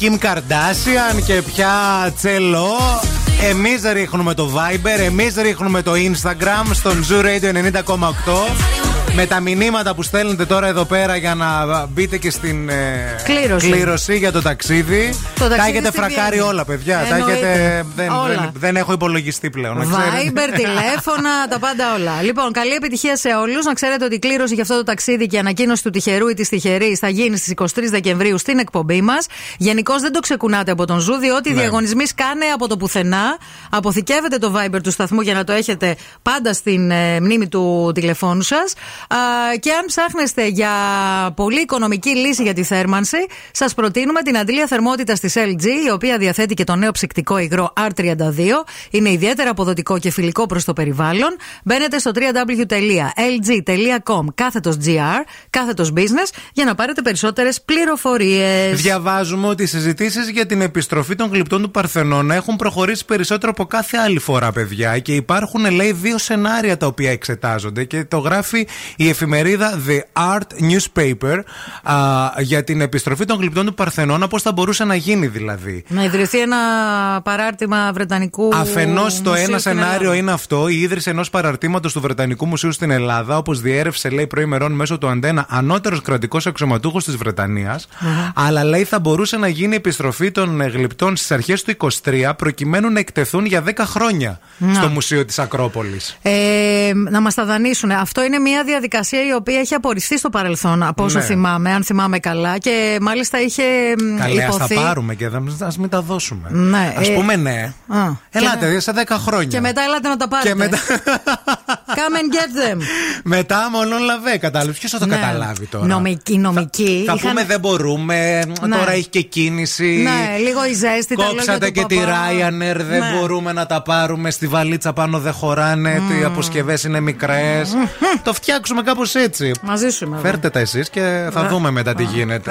Kim Kardashian και ποια Τσέλο. Εμείς ρίχνουμε το Viber, εμείς ρίχνουμε το Instagram στον Zoo Radio 90,8. Με τα μηνύματα που στέλνετε τώρα εδώ πέρα για να μπείτε και στην ε, Κλήρωση. για το ταξίδι. Το ταξίδι τα έχετε στη φρακάρει Βιέννη. όλα, παιδιά. Τα Εννοείται. έχετε, δεν, Όλα. δεν, δεν έχω υπολογιστή πλέον. να ξέρετε. Viber, <laughs> τηλέφωνα, τα πάντα όλα. Λοιπόν, καλή επιτυχία σε όλους. Να ξέρετε ότι η κλήρωση για αυτό το ταξίδι και η ανακοίνωση του τυχερού ή της τυχερής θα γίνει στις 23 Δεκεμβρίου στην εκπομπή μας. Γενικώς δεν το ξεκουνάτε από τον Zoo, διότι οι Ναι. διαγωνισμοί σκάνε από το πουθενά. Αποθηκεύετε το Viber του σταθμού για να το έχετε πάντα στην ε, μνήμη του τηλεφώνου σας. Και αν ψάχνεστε για πολύ οικονομική λύση για τη θέρμανση, σας προτείνουμε την αντλία θερμότητας της LG, η οποία διαθέτει και το νέο ψυκτικό υγρό R32. Είναι ιδιαίτερα αποδοτικό και φιλικό προς το περιβάλλον. Μπαίνετε στο www.lg.com κάθετος GR, κάθετος business, για να πάρετε περισσότερες πληροφορίες. Διαβάζουμε ότι οι συζητήσεις για την επιστροφή των γλυπτών του Παρθενώνα έχουν προχωρήσει περισσότερο από κάθε άλλη φορά, παιδιά. Και υπάρχουν, λέει, δύο σενάρια τα οποία εξετάζονται. Και το γράφει η εφημερίδα The Art Newspaper α, για την επιστροφή των γλυπτών του Παρθενώνα. Πώς θα μπορούσε να γίνει, δηλαδή. Να ιδρυθεί ένα παράρτημα Βρετανικού. Αφενός το μουσείου ένα στην σενάριο Ελλάδα. είναι αυτό, η ίδρυση ενός παραρτήματος του Βρετανικού Μουσείου στην Ελλάδα, όπως διέρευσε, λέει, προημερών μέσω του Αντένα, ανώτερος κρατικός αξιωματούχος της βρετανια Αλλά λέει θα μπορούσε να γίνει η επιστροφή των ε, γλυπτών στις αρχές του 23, προκειμένου να εκτεθούν για 10 χρόνια Να. στο Μουσείο της Ακρόπολης. Ε, να μας τα δανείσουν. Αυτό είναι μια διαδικασία η οποία έχει απορριφθεί στο παρελθόν, από όσο Ναι. θυμάμαι, αν θυμάμαι καλά. Και μάλιστα είχε μ, Καλέ, ας τα υποθεί. πάρουμε και ας μην τα δώσουμε. Ναι, Α ε, πούμε ναι. Α, Ελάτε, και, σε 10 χρόνια. και μετά έλατε να τα πάρετε. Και μετά- Come and get them. <laughs> Μετά μολόν λαβέ, κατάλαβες. Ποιος θα το Ναι. καταλάβει τώρα; Νομικοί, νομικοί. Θα είχαν- πούμε δεν μπορούμε. Ναι. Τώρα έχει και κίνηση. Ναι, λίγο η ζέστη. τα λόγια Κόψατε του και τη παπά. Ryanair, δεν Ναι. μπορούμε να τα πάρουμε. Στη βαλίτσα πάνω δεν χωράνε. Οι αποσκευές είναι μικρές. Το φτιάξουμε κάπως έτσι. Μαζί σου είμαι. εγώ. Φέρτε τα εσείς και θα δούμε μετά τι Τα γίνεται.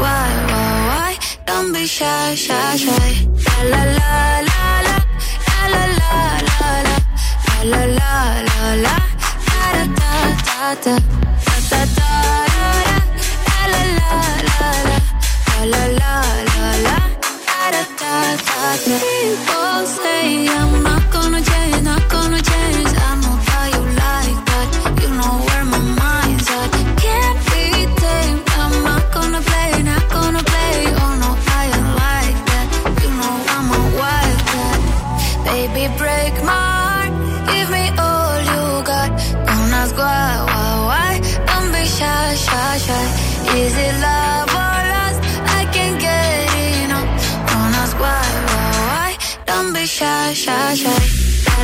why, why, why? Don't be shy, shy, shy. La la la la la, la la la la, la la la la, la la la la, la la la la, say I'm not gonna change, shy, shy, shy.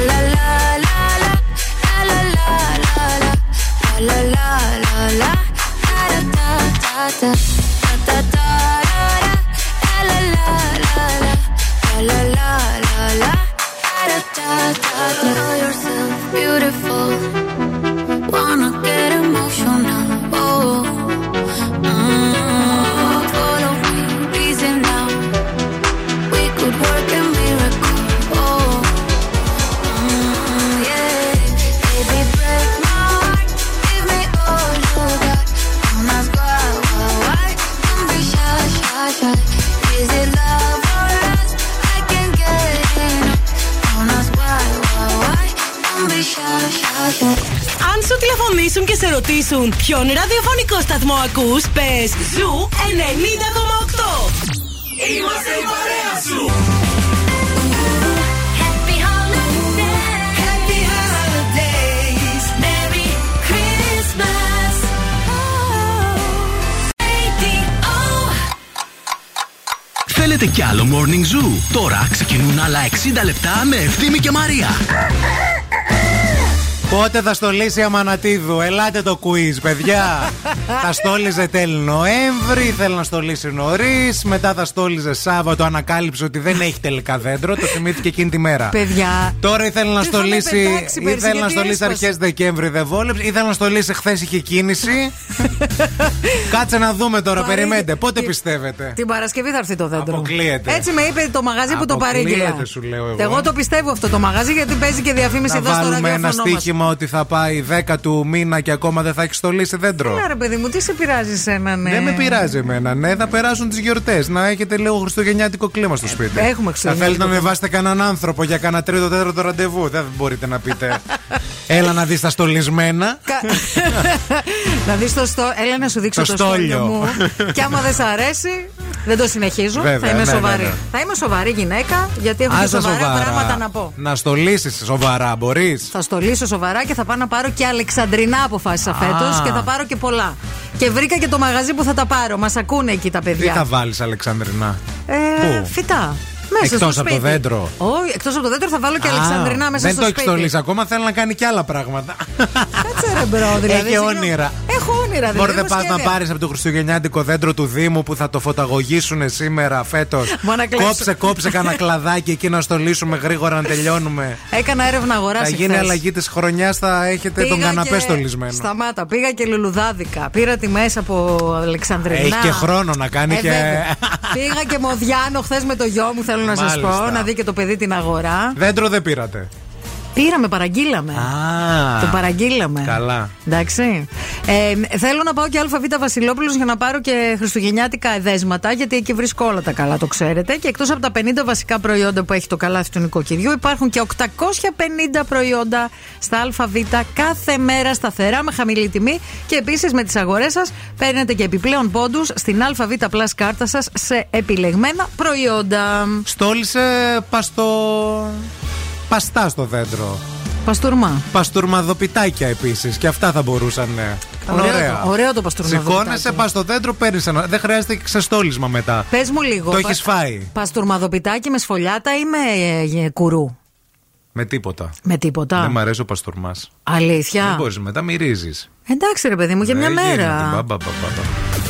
La la la la la la la la la la la la la da da da da da da da da la la la la la la la la la da da da da. Know yourself beautiful. Τηλεφωνήσουν και σε ρωτήσουν ποιον ραδιοφωνικό σταθμό ακούς, πες Zoo 90,8. Είμαστε η παρέα σου. Happy holidays. Happy holidays. Merry Christmas. Oh. Θέλετε κι άλλο Morning Zoo; Τώρα ξεκινούν άλλα 60 λεπτά με Ευθύμη και Μαρία. Πότε θα στολίσει η Αμανατίδου, ελάτε το quiz, παιδιά. <laughs> θα στόλιζε τέλη Νοέμβρη, ήθελε να στολίσει νωρίς. Μετά θα στόλιζε Σάββατο, ανακάλυψε ότι δεν έχει τελικά δέντρο. Το θυμήθηκε εκείνη τη μέρα. Παιδιά. Τώρα ήθελε να Τι είχαμε στολίσει. πετάξει πέρσι, Ήθελε να γιατί στολίσει έσπασε. αρχές Δεκέμβρη, δεν βόλεψε. Ήθελε να στολίσει χθες, είχε κίνηση. <laughs> Κάτσε να δούμε τώρα, Παρήγε- περιμένετε. Πότε Τι- πιστεύετε; Την Παρασκευή θα έρθει το δέντρο. Αποκλείεται. Έτσι με είπε το μαγαζί που το Αποκλείεται, παρήγγειλα. σου λέω εγώ. το πιστεύω αυτό το μαγαζί γιατί παίζει και διαφήμιση Να εδώ στο βάλουμε ένα ραδιόφωνο μας. στοίχημα ότι θα πάει 10 του μήνα και ακόμα δεν θα έχει στολίσει δέντρο. Έλα ρε παιδί μου, τι σε πειράζει εσένα, ναι. Δεν με πειράζει εμένα. Ναι, θα περάσουν τις γιορτές. Να έχετε λίγο χριστουγεννιάτικο κλίμα στο σπίτι. Έχουμε Θα χριστουγεννιάτικο θέλετε να κλίμα. ανεβάσετε κανέναν άνθρωπο για κανένα τρίτο τέταρτο ραντεβού; Δεν μπορείτε να πείτε. <laughs> Έλα να δεις τα στολισμένα. Κα- <laughs> να δεις το στο... Έλα να σου δείξω Το το, στόλιο στόλιο. μου. και άμα δεν σ' αρέσει, δεν το συνεχίζω. Βέβαια, θα είμαι ναι, σοβαρή. ναι, ναι. Θα είμαι σοβαρή γυναίκα, γιατί έχω και Άσε σοβαρά, πράγματα να πω. Να στολίσεις σοβαρά, μπορείς; Θα στολίσω σοβαρά και θα πάω να πάρω και αλεξανδρινά αποφάσισα φέτο και θα πάρω και πολλά. Και βρήκα και το μαγαζί που θα τα πάρω. Μας ακούνε εκεί τα Τι παιδιά. θα βάλεις, Αλεξανδρινά; Ε, Πού; φυτά. Μέσα Εκτός στο από το σπίτι. δέντρο. Όχι, εκτός από το δέντρο θα βάλω και Α, αλεξανδρινά μέσα δεν στο το σπίτι. έχει στολίσει ακόμα, θέλει να κάνει και άλλα πράγματα. Κάτσε ρε bro, δηλαδή. Έχει συγγνώμη. όνειρα. Έχω όνειρα, δηλαδή. Μπορεί δεν έχω πας να σχέδια. πάρεις από το χριστουγεννιάτικο δέντρο του Δήμου που θα το φωταγωγήσουν σήμερα φέτος. Μα να κλέψω. Κόψε, κόψε κανένα κλαδάκι εκεί να στολίσουμε γρήγορα να τελειώνουμε. Έκανα έρευνα αγοράς. Θα γίνει αλλαγή της χρονιάς, θα έχετε τον καναπέ στολισμένο. Σταμάτα, πήγα και λουλουδάδικα. Πήρα τη μέσα από Αλεξανδρινά. Έχει και χρόνο να κάνει Ε, και. βέβαια. Πήγα και Μοδιάνο χθες με το γιο μου, θέλω να σας Μάλιστα. πω, να δει και το παιδί την αγορά. Δέντρο δεν πήρατε. Πήραμε, παραγγείλαμε. Α, Το παραγγείλαμε. Καλά. Εντάξει. Ε, θέλω να πάω και ΑΒ Βασιλόπουλος για να πάρω και χριστουγεννιάτικα εδέσματα, γιατί εκεί βρίσκω όλα τα καλά, το ξέρετε. Και εκτός από τα 50 βασικά προϊόντα που έχει το καλάθι του νοικοκυριού, υπάρχουν και 850 προϊόντα στα ΑΒ κάθε μέρα σταθερά με χαμηλή τιμή. Και επίσης με τις αγορές σας παίρνετε και επιπλέον πόντους στην ΑΒ Plus κάρτα σας σε επιλεγμένα προϊόντα. Στόλισε παστό. Παστά στο δέντρο. Παστούρμα. Παστούρμαδοπιτάκια επίσης. Και αυτά θα μπορούσαν. ναι. Ήταν Ωραίο ωραία. το- ωραίο το παστούρμαδοπιτάκι. Σηκώνεσαι, πας στο δέντρο, παίρνεις ένα. Δεν χρειάζεται και ξεστόλισμα μετά. Πες μου λίγο. Το πα- έχεις φάει. Παστούρμαδοπιτάκι με σφολιάτα ή με ε, κουρού; Με τίποτα. Με τίποτα. Δεν μ' αρέσει ο παστούρμας. Αλήθεια; Δεν μπορείς μετά, μυρίζεις. Εντάξει, ρε παιδί μου, για μια μέρα. Μπα, μπα, μπα, μπα.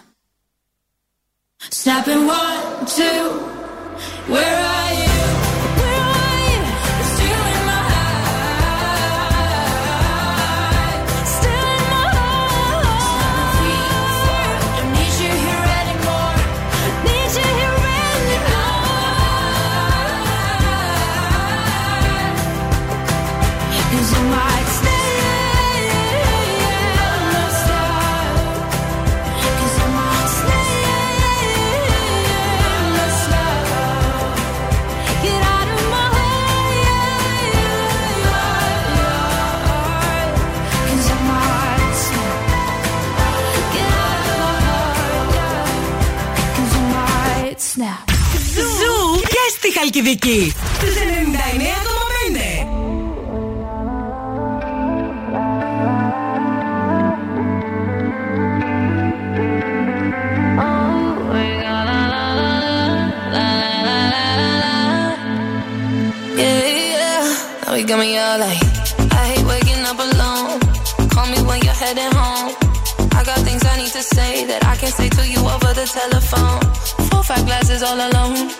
Snapping one, two. Where are you? στη Χαλκιδική. Στους 99,5. Yeah, yeah. Now you got me all like, I hate waking up alone. Call me when you're heading home. I got things I need to say that I can't say to you over the telephone. Four, five glasses all alone.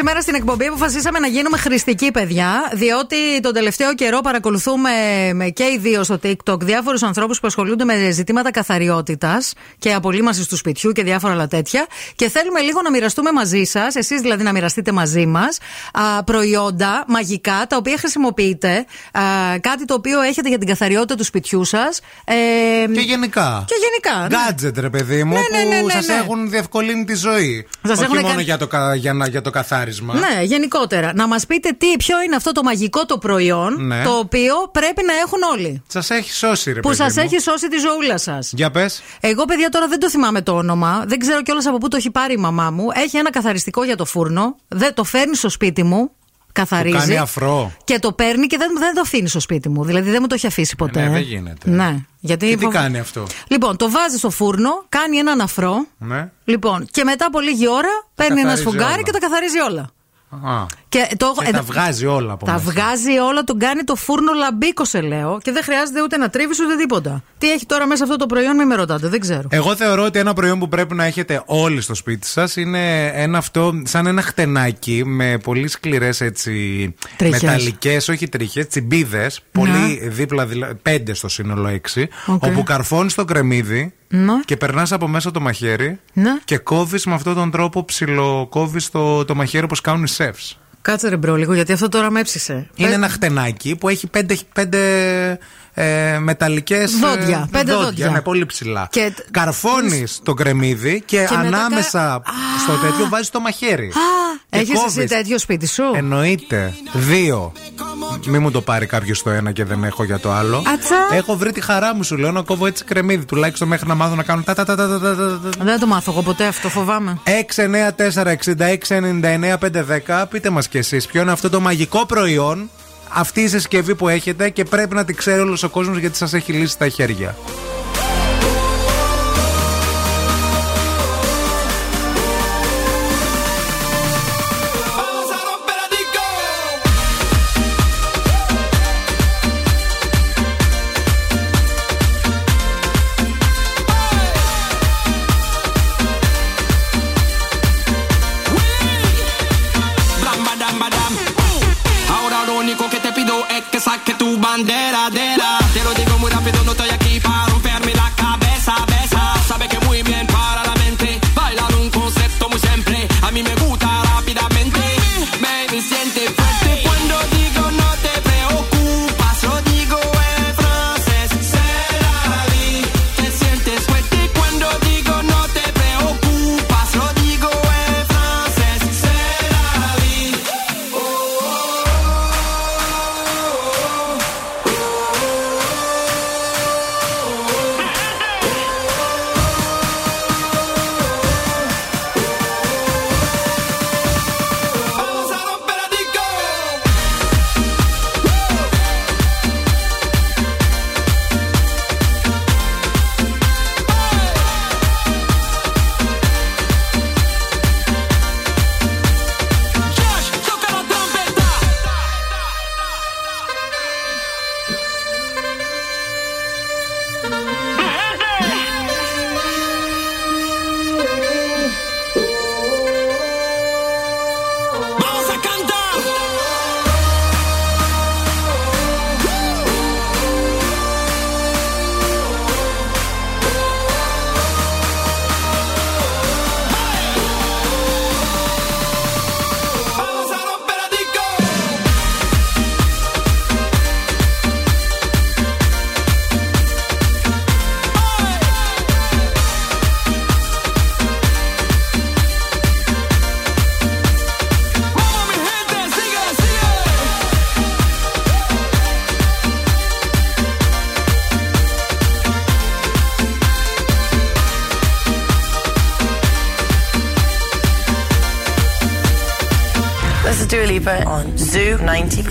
σήμερα στην εκπομπή αποφασίσαμε να γίνουμε χρηστικοί, παιδιά, διότι τον τελευταίο καιρό παρακολουθούμε με και οι δύο στο TikTok διάφορους ανθρώπους που ασχολούνται με ζητήματα καθαριότητας και απολύμασης του σπιτιού και διάφορα άλλα τέτοια. Και θέλουμε λίγο να μοιραστούμε μαζί σας, εσείς δηλαδή να μοιραστείτε μαζί μας, προϊόντα μαγικά τα οποία χρησιμοποιείτε, α, κάτι το οποίο έχετε για την καθαριότητα του σπιτιού σας. Ε, Και γενικά. Και γενικά. ναι. Γκάτζετ, ρε παιδί μου, Ναι, ναι, ναι, που ναι, σας ναι. έχουν διευκολύνει τη ζωή. Σας Όχι έχουν μόνο κάνει- για, το, κα- για, να- για το καθάρισμα. Ναι, γενικότερα. Να μας πείτε τι, ποιο είναι αυτό το μαγικό το προϊόν Ναι. το οποίο πρέπει να έχουν όλοι. Σας έχει σώσει, ρε που παιδί σας μου. έχει σώσει τη ζωούλα σας. Για πες. Εγώ, παιδιά, τώρα δεν το θυμάμαι το όνομα. Δεν ξέρω κιόλας από πού το έχει πάρει η μαμά μου. Έχει ένα καθαριστικό για το φούρνο. Δεν το φέρνει στο σπίτι μου. Καθαρίζει. κάνει αφρό. Και το παίρνει και δεν, δεν το αφήνει στο σπίτι μου. Δηλαδή δεν μου το έχει αφήσει ποτέ. ναι, δεν γίνεται. Ναι. Γιατί Και τι φοβ- κάνει αυτό; Λοιπόν, το βάζει στο φούρνο, κάνει έναν αφρό. Ναι. Λοιπόν, και μετά από λίγη ώρα παίρνει ένα καθαρίζει σφουγγάρι όλα. και τα καθαρίζει όλα. Α. Και, το, Και τα βγάζει όλα από Τα μέσα. βγάζει όλα, τον κάνει το φούρνο λαμπίκο, σε λέω. Και δεν χρειάζεται ούτε να τρίβεις ούτε τίποτα. Τι έχει τώρα μέσα αυτό το προϊόν, μην με ρωτάτε, δεν ξέρω. Εγώ θεωρώ ότι ένα προϊόν που πρέπει να έχετε όλοι στο σπίτι σας είναι ένα αυτό, σαν ένα χτενάκι με πολύ σκληρές έτσι. Τρίχες. Μεταλλικές, όχι τρίχες, τσιμπίδες. Πολύ δίπλα, δηλα- πέντε στο σύνολο έξι. Οκ. Όπου καρφώνεις το κρεμμύδι Ναι. και περνάς από μέσα το μαχαίρι Ναι. και κόβεις με αυτόν τον τρόπο ψιλοκόβει το, το μαχαίρι όπως κάνουν οι σεφ. Κάτσε ρε bro λίγο, γιατί αυτό τώρα με έψησε. Είναι ένα χτενάκι που έχει πέντε, πέντε ε, μεταλλικές. Ε, δόντια. Πέντε δόντια. δόντια. Ναι, πολύ ψιλά. Και... Καρφώνεις το κρεμμύδι και, και ανάμεσα στο τέτοιο βάζεις το μαχαίρι. Έχεις εσύ τέτοιο σπίτι σου; Εννοείται. Δύο. Μη μου το πάρει κάποιος το ένα και δεν έχω για το άλλο. Ατσά. Έχω βρει τη χαρά μου, σου λέω, να κόβω έτσι κρεμμύδι. Τουλάχιστον μέχρι να μάθω να κάνω τα τα τα τα τα. Δεν το μάθω εγώ ποτέ αυτό, φοβάμαι. 6, 9, 4, 66, 99, 5, 10. Πείτε μας κι εσείς ποιο είναι αυτό το μαγικό προϊόν, αυτή η συσκευή που έχετε και πρέπει να τη ξέρει όλος ο κόσμος γιατί σας έχει λύσει τα χέρια.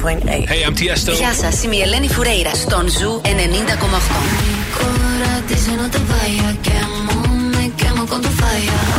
Hey, I'm Tiesto. Γεια σας, είμαι η Ελένη Φουρέιρα στον Ζου 90,8. Mi corazón no te vaya, que amo, me quemo con tu falla.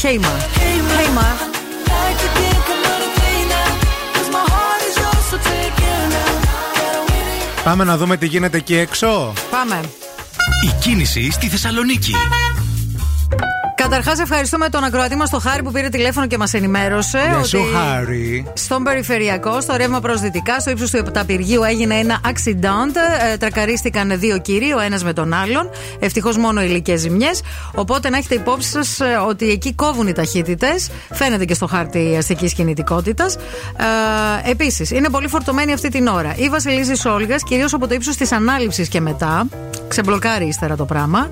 Χέιμα. Πάμε να δούμε τι γίνεται εκεί έξω. Πάμε. Η κίνηση στη Θεσσαλονίκη. Καταρχάς, ευχαριστούμε τον ακροατή μας τον Χάρη που πήρε τηλέφωνο και μας ενημέρωσε. Ναι, yes, Χάρη. Στον περιφερειακό, στο ρεύμα προ δυτικά, στο ύψος του Επταπηργίου έγινε ένα accident. Ε, τρακαρίστηκαν δύο κύριοι, ο ένας με τον άλλον. Ευτυχώς μόνο υλικέ ζημιές. Οπότε να έχετε υπόψη σας ε, ότι εκεί κόβουν οι ταχύτητες. Φαίνεται και στο χάρτη αστικής κινητικότητας. Ε, Επίσης, είναι πολύ φορτωμένη αυτή την ώρα. Η Βασιλίζη Σόλγας, κυρίως από το ύψος της ανάληψης και μετά ξεμπλοκάρει ύστερα το πράγμα.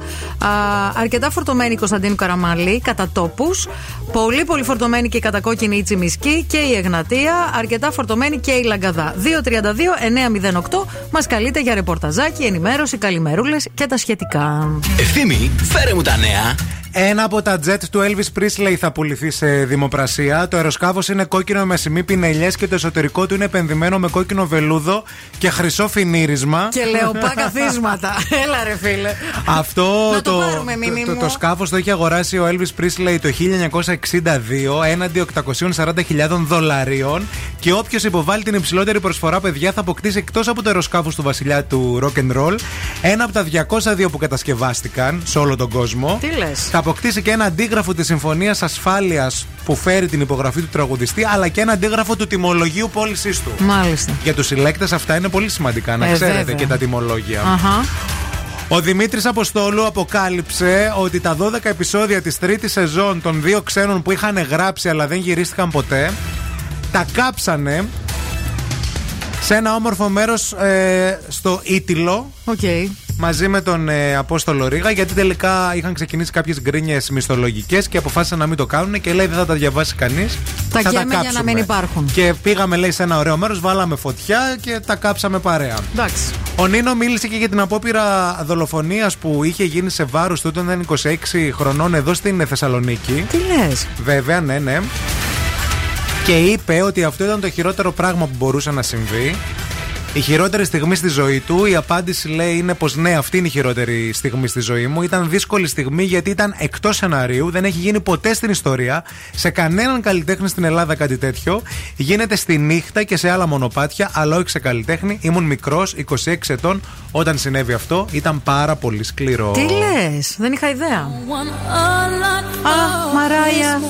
Αρκετά φορτωμένη η Κωνσταντίνου Καραμαλή κατά τόπους. Πολύ πολύ φορτωμένη και η κατακόκκινη η Τσιμισκή και η Εγνατεία. Αρκετά φορτωμένη και η Λαγκαδά. 232-908 μας καλείτε για ρεπορταζάκι, ενημέρωση, καλημερούλες και τα σχετικά. Ευθύμη, φέρε μου τα νέα. Ένα από τα jet του Elvis Presley θα πουληθεί σε δημοπρασία. Το αεροσκάφος είναι κόκκινο με σημεί πινελιές και το εσωτερικό του είναι επενδυμένο με κόκκινο βελούδο και χρυσό φινίρισμα. Και λεωπά <laughs> καθίσματα. Έλα ρε φίλε. Αυτό Να το το, πάρουμε, μήνυ το, μου. το, σκάφος το είχε αγοράσει ο Elvis Presley το 1962 έναντι 840.000 δολαρίων. Και όποιος υποβάλει την υψηλότερη προσφορά, παιδιά, θα αποκτήσει εκτός από το αεροσκάφος του βασιλιά του rock and roll ένα από τα 202 που κατασκευάστηκαν σε όλο τον κόσμο. Τι λες; Θα αποκτήσει και ένα αντίγραφο της Συμφωνίας Ασφάλειας που φέρει την υπογραφή του τραγουδιστή, αλλά και ένα αντίγραφο του τιμολογίου πώλησής του. Μάλιστα. Για τους συλλέκτες αυτά είναι πολύ σημαντικά, να Ε, ξέρετε βέβαια. και τα τιμολόγια. Αχα. Ο Δημήτρης Αποστόλου αποκάλυψε ότι τα 12 επεισόδια της τρίτης σεζόν των δύο ξένων που είχαν γράψει αλλά δεν γυρίστηκαν ποτέ τα κάψανε σε ένα όμορφο μέρος ε, στο Οίτυλο Οκ. Μαζί με τον ε, Απόστολο Ρίγα γιατί τελικά είχαν ξεκινήσει κάποιες γκρίνιες μισθολογικές και αποφάσισαν να μην το κάνουν και λέει δεν θα τα διαβάσει κανείς Τα θα καίμε για να κάψουμε. μην υπάρχουν. Και πήγαμε λέει σε ένα ωραίο μέρος, βάλαμε φωτιά και τα κάψαμε παρέα. Εντάξει. Ο Νίνο μίλησε και για την απόπειρα δολοφονίας που είχε γίνει σε βάρος του όταν ήταν 26 χρονών εδώ στην Θεσσαλονίκη. Τι λες; Βέβαια, ναι, ναι. Και είπε ότι αυτό ήταν το χειρότερο πράγμα που μπορούσε να συμβεί. Η χειρότερη στιγμή στη ζωή του, η απάντηση λέει είναι πως ναι, αυτή είναι η χειρότερη στιγμή στη ζωή μου. Ήταν δύσκολη στιγμή γιατί ήταν εκτός σεναρίου, δεν έχει γίνει ποτέ στην ιστορία, σε κανέναν καλλιτέχνη στην Ελλάδα κάτι τέτοιο. Γίνεται στη νύχτα και σε άλλα μονοπάτια, αλλά όχι σε καλλιτέχνη. Ήμουν μικρός, 26 ετών, όταν συνέβη αυτό. Ήταν πάρα πολύ σκληρό. Τι λες. Δεν είχα ιδέα. Α, Μαράια.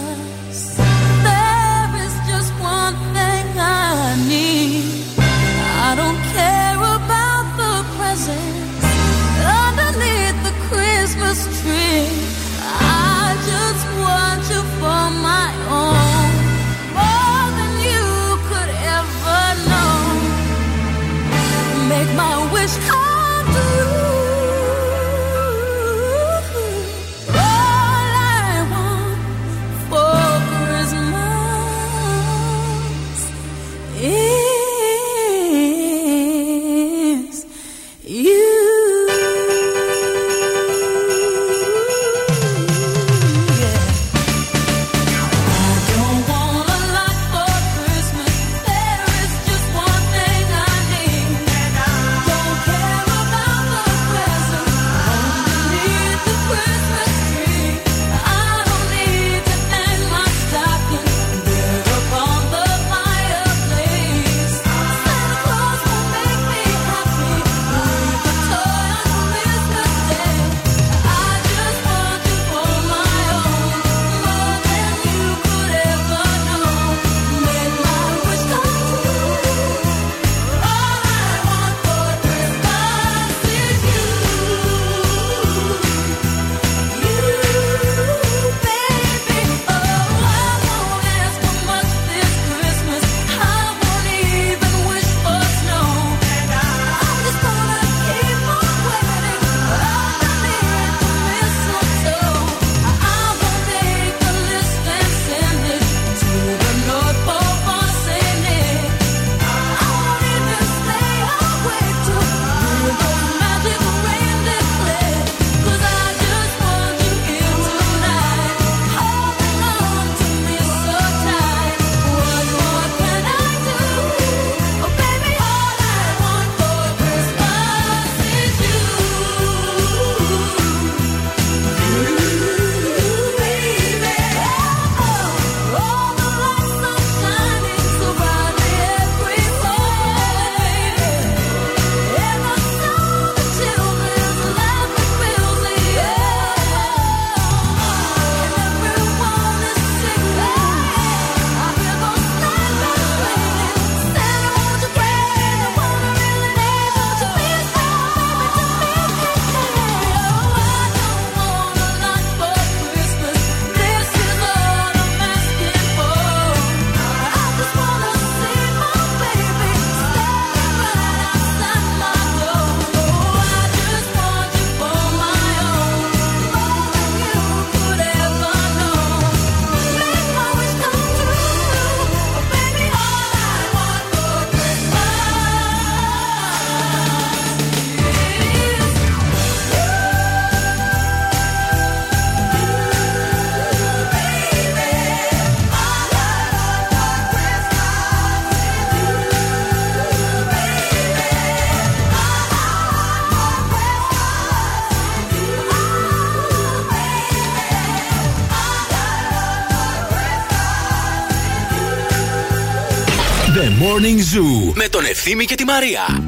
Morning Zoo με τον Ευθύμη και τη Μαρία.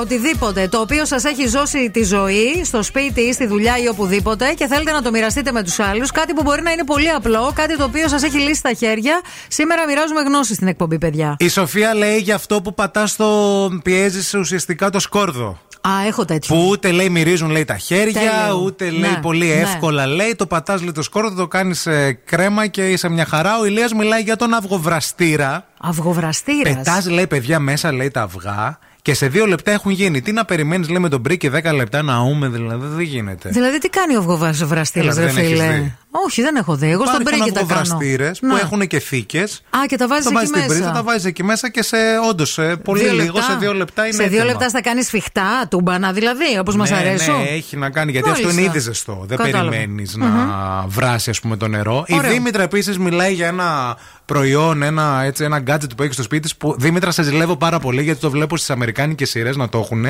Οτιδήποτε, το οποίο σας έχει ζώσει τη ζωή στο σπίτι ή στη δουλειά ή οπουδήποτε και θέλετε να το μοιραστείτε με τους άλλους. Κάτι που μπορεί να είναι πολύ απλό, κάτι το οποίο σας έχει λύσει τα χέρια. Σήμερα μοιράζουμε γνώση στην εκπομπή, παιδιά. Η Σοφία λέει για αυτό που πατάς το. πιέζει ουσιαστικά το σκόρδο. Α, έχω τέτοιο. Που ούτε λέει μυρίζουν λέει τα χέρια, Τέλειο. ούτε λέει Ναι, πολύ ναι. εύκολα λέει. Το πατάς λέει το σκόρδο, το κάνεις κρέμα και είσαι μια χαρά. Ο Ηλίας μιλάει για τον αυγοβραστήρα. Αυγοβραστήρας. Πετάς, λέει, παιδιά, μέσα λέει τα αυγά και σε δύο λεπτά έχουν γίνει. Τι να περιμένεις, λέει, με τον μπρίκι 10 λεπτά να ούμε, δηλαδή δεν γίνεται. Δηλαδή, τι κάνει ο αυγοβραστήρας, Έλα, ρε δεν έχεις φίλε; Δει. Όχι, δεν έχω δει. Εγώ στον Υπάρχουν μπρίκι τα κάνω. αυγοβραστήρες που Ναι. έχουν και θήκες. Α, και τα βάζεις Τα εκεί βάζεις στην πρίζα, μέσα. τα βάζεις εκεί μέσα και σε όντως πολύ Δύο λίγο, λεπτά. σε δύο λεπτά είναι Σε δύο έτοιμα. λεπτά θα κάνεις σφιχτά, τούμπανα δηλαδή, όπως μας ναι, αρέσουν. Ναι, έχει να κάνει γιατί αυτό Μάλιστα. είναι ήδη ζεστό. Δεν Κατάλαβα. περιμένεις να Μμμ. βράσει, ας πούμε, το νερό. Ωραίο. Η Δήμητρα επίσης μιλάει για ένα προϊόν, ένα, έτσι, ένα gadget που έχει στο σπίτι της, που Δήμητρα σε ζηλεύω πάρα πολύ γιατί το βλέπω στις Αμερικάνικες σειρές να το έχουν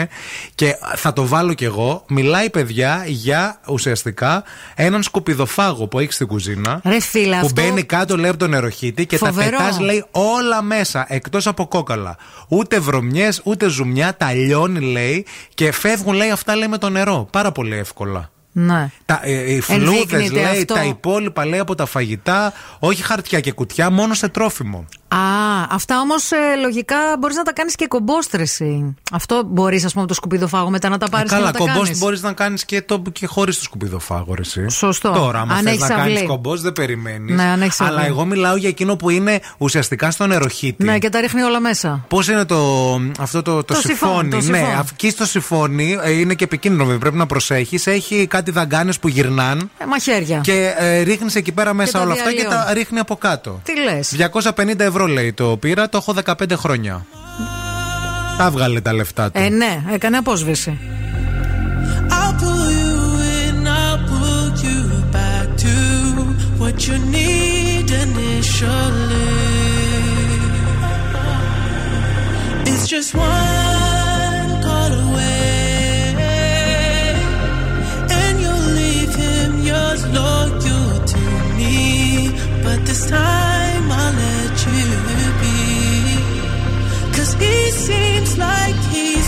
και θα το βάλω κι εγώ. Μιλάει, παιδιά, για ουσιαστικά έναν σκουπιδοφάγο που έχεις στην κουζίνα. Ρε φίλε, που αυτό- μπαίνει κάτω, λέει, από το νεροχύτη και Φοβερό. τα πετάς, λέει, όλα μέσα εκτός από κόκαλα. Ούτε βρωμιές, ούτε ζουμιά, τα λιώνει, λέει, και φεύγουν, λέει, αυτά, λέει, με το νερό. Πάρα πολύ εύκολα. Ναι. Τα, ε, οι φλούδες, Ενδείκνυται λέει, αυτό. τα υπόλοιπα, λέει, από τα φαγητά, όχι χαρτιά και κουτιά, μόνο σε τρόφιμο. Α, αυτά όμως λογικά μπορείς να τα κάνεις και κομπόστρεση. Αυτό μπορείς, ας πούμε, το σκουπιδοφάγο μετά να τα πάρεις και Καλά, να τα κομπό κάνεις. μπορείς να κάνεις και, το, και χωρίς το σκουπιδοφάγο, ρε, εσύ. Σωστό. Τώρα, άμα Αν θες έχεις να κάνεις αυλή. κομπός, δεν περιμένεις. Ναι, αν έχεις Αλλά αυλή. εγώ μιλάω για εκείνο που είναι ουσιαστικά στο νεροχύτη. Ναι, και τα ρίχνει όλα μέσα. Πώς είναι το, αυτό το, το, Το σιφόν, σιφόνι; το ναι, σιφόν. εκεί στο σιφόνι ε, είναι και επικίνδυνο, βέβαια, πρέπει να προσέχεις. Έχει κάτι δαγκάνες που γυρνάν Ε, μαχαίρια. και ε, ρίχνεις εκεί πέρα μέσα τα όλα αυτά και διαλύω. τα ρίχνει από κάτω. Τι λες. 250 ευρώ ευρώ λέει το πήρα, το έχω 15 χρόνια. Τάβγαλε τα λεφτά του. Ε, ναι, έκανε απόσβεση. It's be. Cause he seems like he's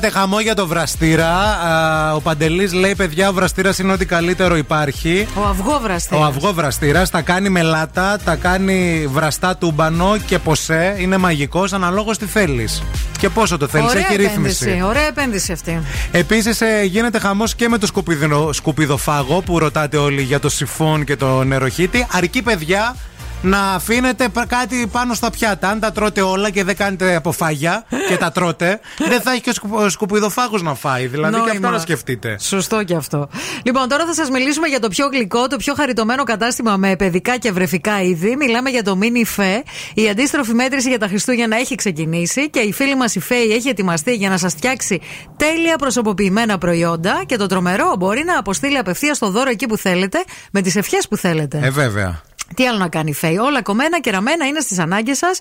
Κάνατε χαμό για το βραστήρα. Α, Ο Παντελής λέει: Παιδιά, ο βραστήρας είναι ό,τι καλύτερο υπάρχει. Ο αυγόβραστη. Ο αυγόβραστήρα τα κάνει με λάτα, τα κάνει βραστά τούμπανο και ποσέ. Είναι μαγικός αναλόγως τι θέλεις. Και πόσο το θέλεις, Ωραία έχει ρύθμιση. επένδυση. Ωραία επένδυση αυτή. Επίσης γίνεται χαμός και με το σκουπιδο, σκουπιδοφάγο που ρωτάτε όλοι για το σιφόν και το νεροχύτη. Αρκεί, παιδιά, να αφήνετε πα- κάτι πάνω στα πιάτα. Αν τα τρώτε όλα και δεν κάνετε αποφάγια και τα τρώτε, δεν θα έχει και ο σκουπιδοφάγος να φάει. Δηλαδή και αυτό Νόημα. να σκεφτείτε. Σωστό και αυτό. Λοιπόν, τώρα θα σας μιλήσουμε για το πιο γλυκό, το πιο χαριτωμένο κατάστημα με παιδικά και βρεφικά είδη. Μιλάμε για το Mini Fe. Η αντίστροφη μέτρηση για τα Χριστούγεννα έχει ξεκινήσει και η φίλη μας η Φέη έχει ετοιμαστεί για να σας φτιάξει τέλεια προσωποποιημένα προϊόντα. Και το τρομερό μπορεί να αποστείλει απευθεία το δώρο εκεί που θέλετε, με τις ευχές που θέλετε. Ε, βέβαια. Τι άλλο να κάνει η Φέη; Όλα κομμένα και ραμμένα είναι στις ανάγκες σας.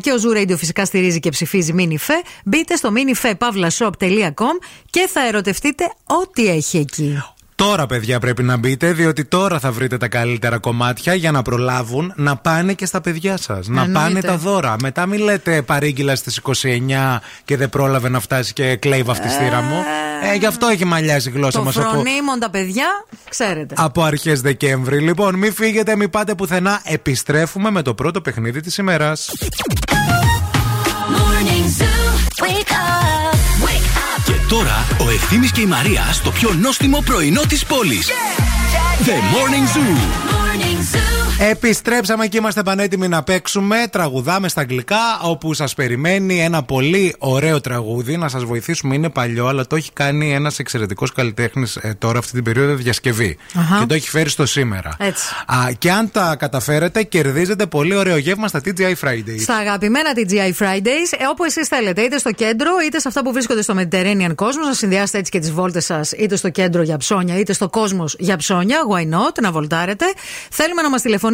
Και ο Zoo Radio φυσικά στηρίζει και ψηφίζει Mini Fe. Μπείτε στο minifepavlashop.com και θα ερωτευτείτε ό,τι έχει εκεί. Τώρα, παιδιά, πρέπει να μπείτε, διότι τώρα θα βρείτε τα καλύτερα κομμάτια για να προλάβουν να πάνε και στα παιδιά σας. Να Εννοείται. πάνε τα δώρα. Μετά μην λέτε παρήγγειλα στις 29 και δεν πρόλαβε να φτάσει και κλαίει η βαφτιστήρα μου. Ε, γι' αυτό έχει μαλλιάσει η γλώσσα Το μας από, φρονίμων τα παιδιά, ξέρετε. από αρχές Δεκέμβρη. Λοιπόν, μην φύγετε, μην πάτε πουθενά. Επιστρέφουμε με το πρώτο παιχνίδι της ημέρας. Morning Zoo. Wake up. Wake up. Και τώρα ο Ευθύμης και η Μαρία στο πιο νόστιμο πρωινό της πόλης. The Morning Zoo. Morning Zoo. Επιστρέψαμε και είμαστε πανέτοιμοι να παίξουμε. Τραγουδάμε στα αγγλικά, όπου σας περιμένει ένα πολύ ωραίο τραγούδι. Να σας βοηθήσουμε, είναι παλιό, αλλά το έχει κάνει ένας εξαιρετικός καλλιτέχνης τώρα αυτή την περίοδο διασκευή. Αχα. Και το έχει φέρει στο σήμερα. Έτσι. Α, και αν τα καταφέρετε, κερδίζετε πολύ ωραίο γεύμα στα TGI Fridays. Στα αγαπημένα TGI Fridays, ε, όπου εσείς θέλετε, είτε στο κέντρο, είτε σε αυτά που βρίσκονται στο Mediterranean κόσμο, να συνδυάσετε έτσι και τις βόλτες σας, είτε στο κέντρο για ψώνια, είτε στο κόσμος για ψώνια. Why not, να βολτάρετε. Θέλουμε να μας τηλεφωνήσετε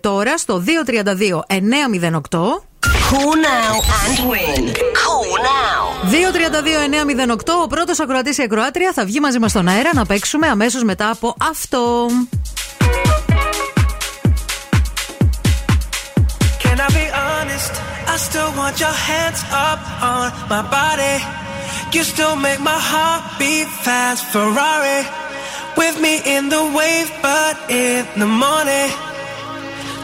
τώρα στο 232 908. Call now and win. Call now. 232-908. Ο πρώτο ακροατή ή ακροάτρια θα βγει μαζί μα στον αέρα να παίξουμε αμέσω μετά από αυτό. Can I be honest? I still want your hands up on my body. You still make my heart beat fast. Ferrari with me in the wave, but in the morning.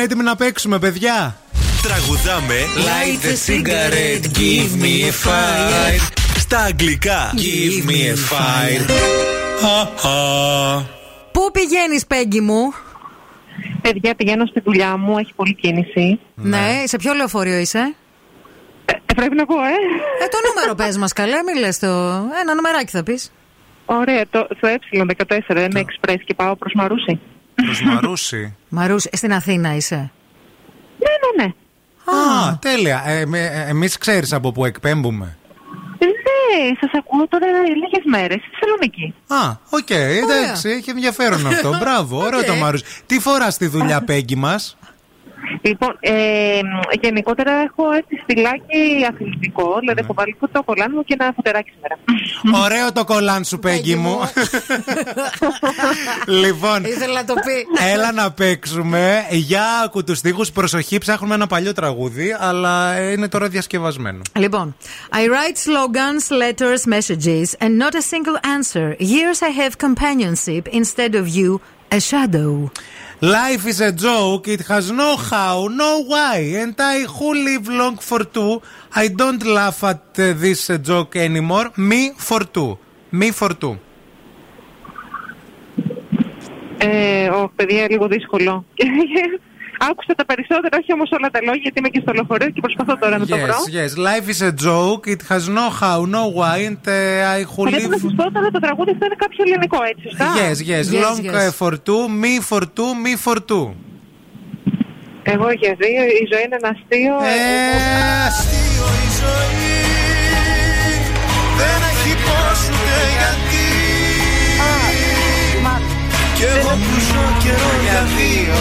Είμαστε πανέτοιμοι να παίξουμε, παιδιά. Τραγουδάμε Light the cigarette, give me a fire Στα αγγλικά Give me a fire Αχα. Πού πηγαίνεις, Πέγγι μου; Παιδιά, πηγαίνω στη δουλειά μου, έχει πολλή κίνηση. Ναι, σε ποιο λεωφορείο είσαι; Ε, πρέπει να πω, ε. Ε, το νούμερο πες μας καλέ, μη λες το... Ένα νομεράκι θα πεις. Ωραία, το, στο ε14, ένα express και πάω προς Μαρούσι. Προς Μαρούσι. Μαρούσι, στην Αθήνα είσαι. Ναι, ναι, ναι. Α, τέλεια. Ε, με- ε, εμείς ξέρεις από που εκπέμπουμε. Ναι, σας ακούω τώρα λίγες μέρες, στη Θεσσαλονίκη. Α, οκ, εντάξει, έχει ενδιαφέρον αυτό. <laughs> Μπράβο, ωραίο το Μαρούσι. Τι φοράς στη δουλειά, Πέγγι μας; Λοιπόν, ε, γενικότερα έχω έτσι στυλάκι αθλητικό, δηλαδή έχω βάλει το κολάν μου και ένα φουτεράκι σήμερα. Ωραίο το κολάν σου, Πέγγι μου. <laughs> λοιπόν, Ήθελα να το πει. έλα να παίξουμε. Για άκου τους στίχους, προσοχή, ψάχνουμε ένα παλιό τραγούδι, αλλά είναι τώρα διασκευασμένο. Λοιπόν, I write slogans, letters, messages, and not a single answer. Years I have companionship instead of you, a shadow. Life is a joke, it has no how, no why. And I who live long for two, I don't laugh at uh, this uh, joke anymore. Me for two. Me for two. Ε, ο παιδιά λίγο δύσκολο. Άκουσα τα περισσότερα, όχι όμως όλα τα λόγια, γιατί είμαι και στο λεωφορείο και προσπαθώ τώρα να το βρω. Yes, yes. Life is a joke, it has no how, no why. And uh, I who Πρέπει να live. σας πω τώρα το τραγούδι αυτό είναι κάποιο ελληνικό, έτσι, σωστά; Yes, yes. Long uh, for two, me for two, me for two. Εγώ για δύο, η ζωή είναι ένα αστείο. Ε, Αστείο η ζωή Δεν έχει πώς ούτε γιατί Κι εγώ που ζω καιρό για δύο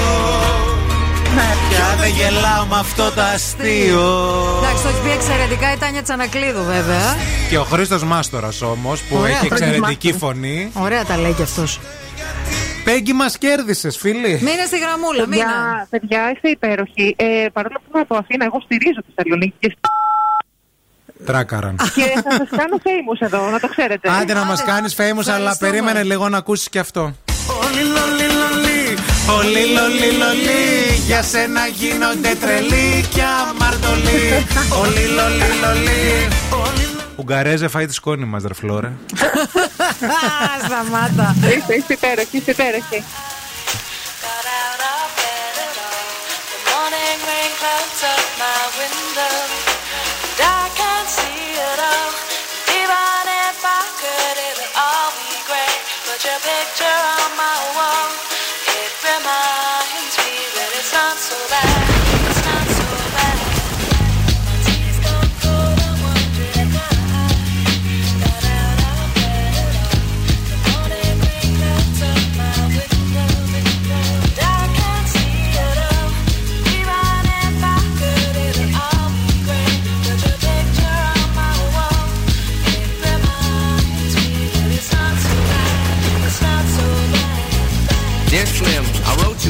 Πια δεν γελάω με αυτό το αστείο. Εντάξει, το έχει πει εξαιρετικά η Τάνια Τσανακλείδου, βέβαια. Και ο Χρήστος Μάστορας όμως, που Ωραία, έχει Χρήστος εξαιρετική Μάστορας. φωνή. Ωραία τα λέει κι αυτός. Πέγγι μας κέρδισες, φίλοι. Μείνε στη γραμμούλα, μείνε. Παιδιά, παιδιά, είστε υπέροχοι. Ε, παρόλο που είμαι από Αθήνα, εγώ στηρίζω τη Θεσσαλονίκη και, Τράκαραν. και θα σας κάνω famous εδώ, να το ξέρετε. Άντε να μας κάνεις famous, αλλά περίμενε λίγο να ακούσεις και αυτό. Όλοι λολί λολί, όλοι λολί λολί Για σένα γίνονται τρελοί και αμαρτωλοί Όλοι λολί λολί Ουγγαρέζε φάει τη σκόνη μας ρε Φλόρε <laughs> Σταμάτα. Είστε, είστε υπέροχοι, είστε υπέροχοι.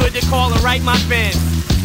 Good to call and write my fans.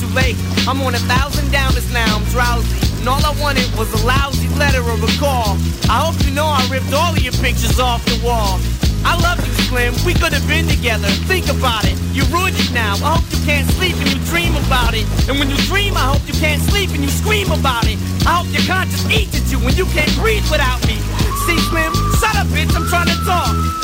too late. I'm on a thousand downers now. I'm drowsy. And all I wanted was a lousy letter or a call. I hope you know I ripped all of your pictures off the wall. I love you, Slim. We could have been together. Think about it. You ruined it now. I hope you can't sleep and you dream about it. And when you dream, I hope you can't sleep and you scream about it. I hope your conscience eats at you when you can't breathe without me. See, Slim? Shut up, bitch. I'm trying to talk.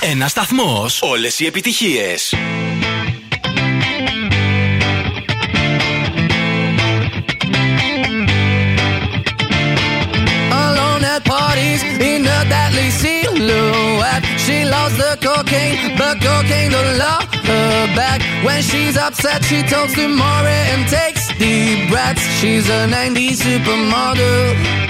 Ένα σταθμό. Όλε οι επιτυχίε. Alone at parties in a deadly silhouette. She loves the cocaine, but cocaine don't love her back. When she's upset, she talks to Maury and takes deep breaths. She's a 90s supermodel.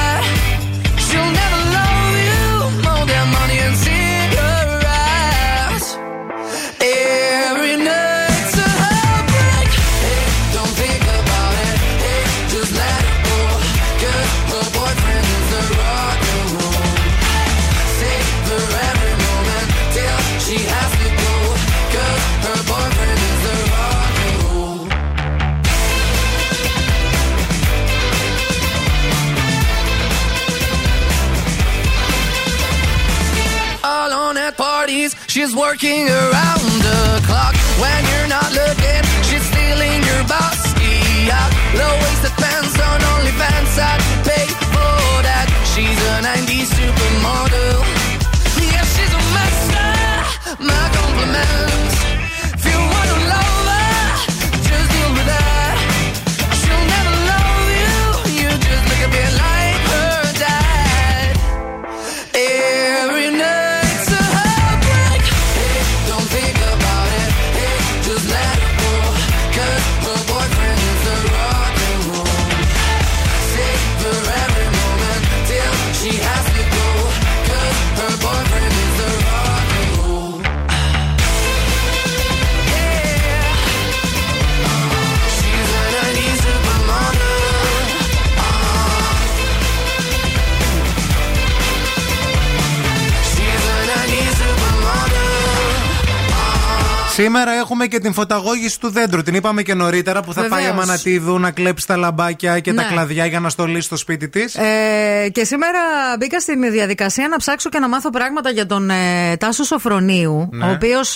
she's working around the clock when you're not looking. She's stealing your bossy out. Low waisted pants on OnlyFans. I'd pay for that. She's a 90s supermodel. Yeah, she's a master. My compliments. Σήμερα έχουμε και την φωταγώγηση του δέντρου. Την είπαμε και νωρίτερα που θα πάει η Βεβαίως. Αμανατίδου να κλέψει τα λαμπάκια και τα Ναι. κλαδιά για να στολίσει στο σπίτι της. Ε, και σήμερα μπήκα στην διαδικασία να ψάξω και να μάθω πράγματα για τον ε, Τάσο Σοφρονίου, Ναι. ο οποίος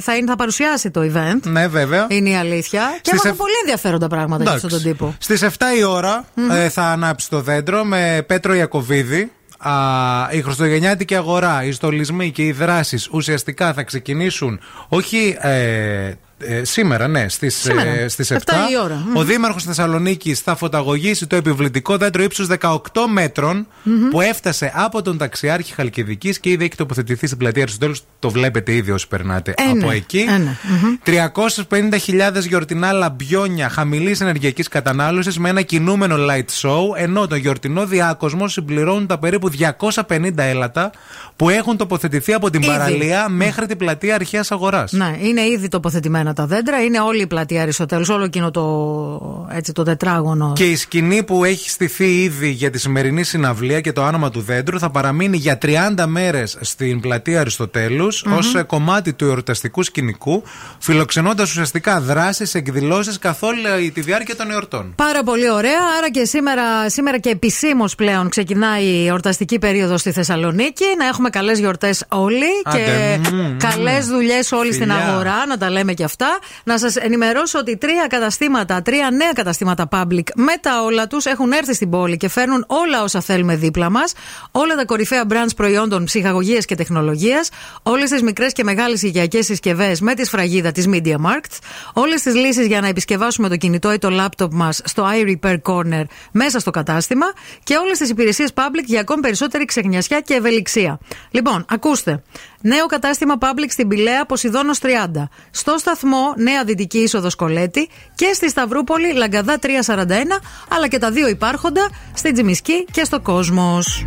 θα, είναι- θα παρουσιάσει το event. Ναι, βέβαια. Είναι η αλήθεια. Και Στις έμαθα εφ- πολύ ενδιαφέροντα πράγματα για αυτόν τον τύπο. Στις 7 η ωρα ε, θα ανάψει το δέντρο με Πέτρο Ιακοβίδη. Α, η Χριστουγεννιάτικη αγορά, οι στολισμοί και οι δράσεις ουσιαστικά θα ξεκινήσουν όχι ε, ε, σήμερα, ναι, στις, Σήμερα, ε, στις 7. 7 η ώρα. Ο Μμμ. Δήμαρχος Θεσσαλονίκης θα φωταγωγήσει το επιβλητικό δέντρο ύψους 18 μέτρων Μμμ. που έφτασε από τον ταξιάρχη Χαλκιδικής και ήδη έχει τοποθετηθεί στην πλατεία Αριστοτέλους. Το βλέπετε ήδη όσοι περνάτε Ε, από ναι. εκεί. Ε, ναι. Μμμ. 350.000 γιορτινά λαμπιόνια χαμηλής ενεργειακής κατανάλωσης με ένα κινούμενο light show, ενώ το γιορτινό διάκοσμο συμπληρώνουν τα περίπου 250 έλατα που έχουν τοποθετηθεί από την Ήδη. παραλία μέχρι την πλατεία Αρχαίας Αγοράς. Ναι, είναι ήδη τοποθετημένα τα δέντρα, είναι όλη η πλατεία Αριστοτέλους, όλο εκείνο το, έτσι, το τετράγωνο. Και η σκηνή που έχει στηθεί ήδη για τη σημερινή συναυλία και το άνομα του δέντρου θα παραμείνει για 30 μέρες στην πλατεία Αριστοτέλους Μμμ. ως ω κομμάτι του εορταστικού σκηνικού, φιλοξενώντας ουσιαστικά δράσεις, εκδηλώσεις καθ' όλη τη διάρκεια των εορτών. Πάρα πολύ ωραία. Άρα και σήμερα, σήμερα και επισήμως πλέον ξεκινάει η εορταστική περίοδος στη Θεσσαλονίκη. Να έχουμε καλές γιορτές όλοι Άντε, και μμμ, καλές μμμ. δουλειές όλοι στην Φιλιά. αγορά. Να τα λέμε και αυτά. Να σας ενημερώσω ότι τρία καταστήματα, τρία νέα καταστήματα public με τα όλα τους έχουν έρθει στην πόλη και φέρνουν όλα όσα θέλουμε δίπλα μας. Όλα τα κορυφαία brands προϊόντων ψυχαγωγίας και τεχνολογίας. Όλες τις μικρές και μεγάλες οικιακές συσκευές με τη σφραγίδα της Media Markt. Όλες τις λύσεις για να επισκευάσουμε το κινητό ή το λάπτοπ μας στο iRepair Corner μέσα στο κατάστημα. Και όλες τις υπηρεσίες public για ακόμη περισσότερη ξεχνιασιά και ευελιξία. Λοιπόν, ακούστε. Νέο κατάστημα public στην Πηλαία Ποσειδόνο 30. Στο σταθμό Νέα Δυτική είσοδος Κολέτη και στη Σταυρούπολη Λαγκαδά 341, αλλά και τα δύο υπάρχοντα στην Τζιμισκή και στο Κόσμος.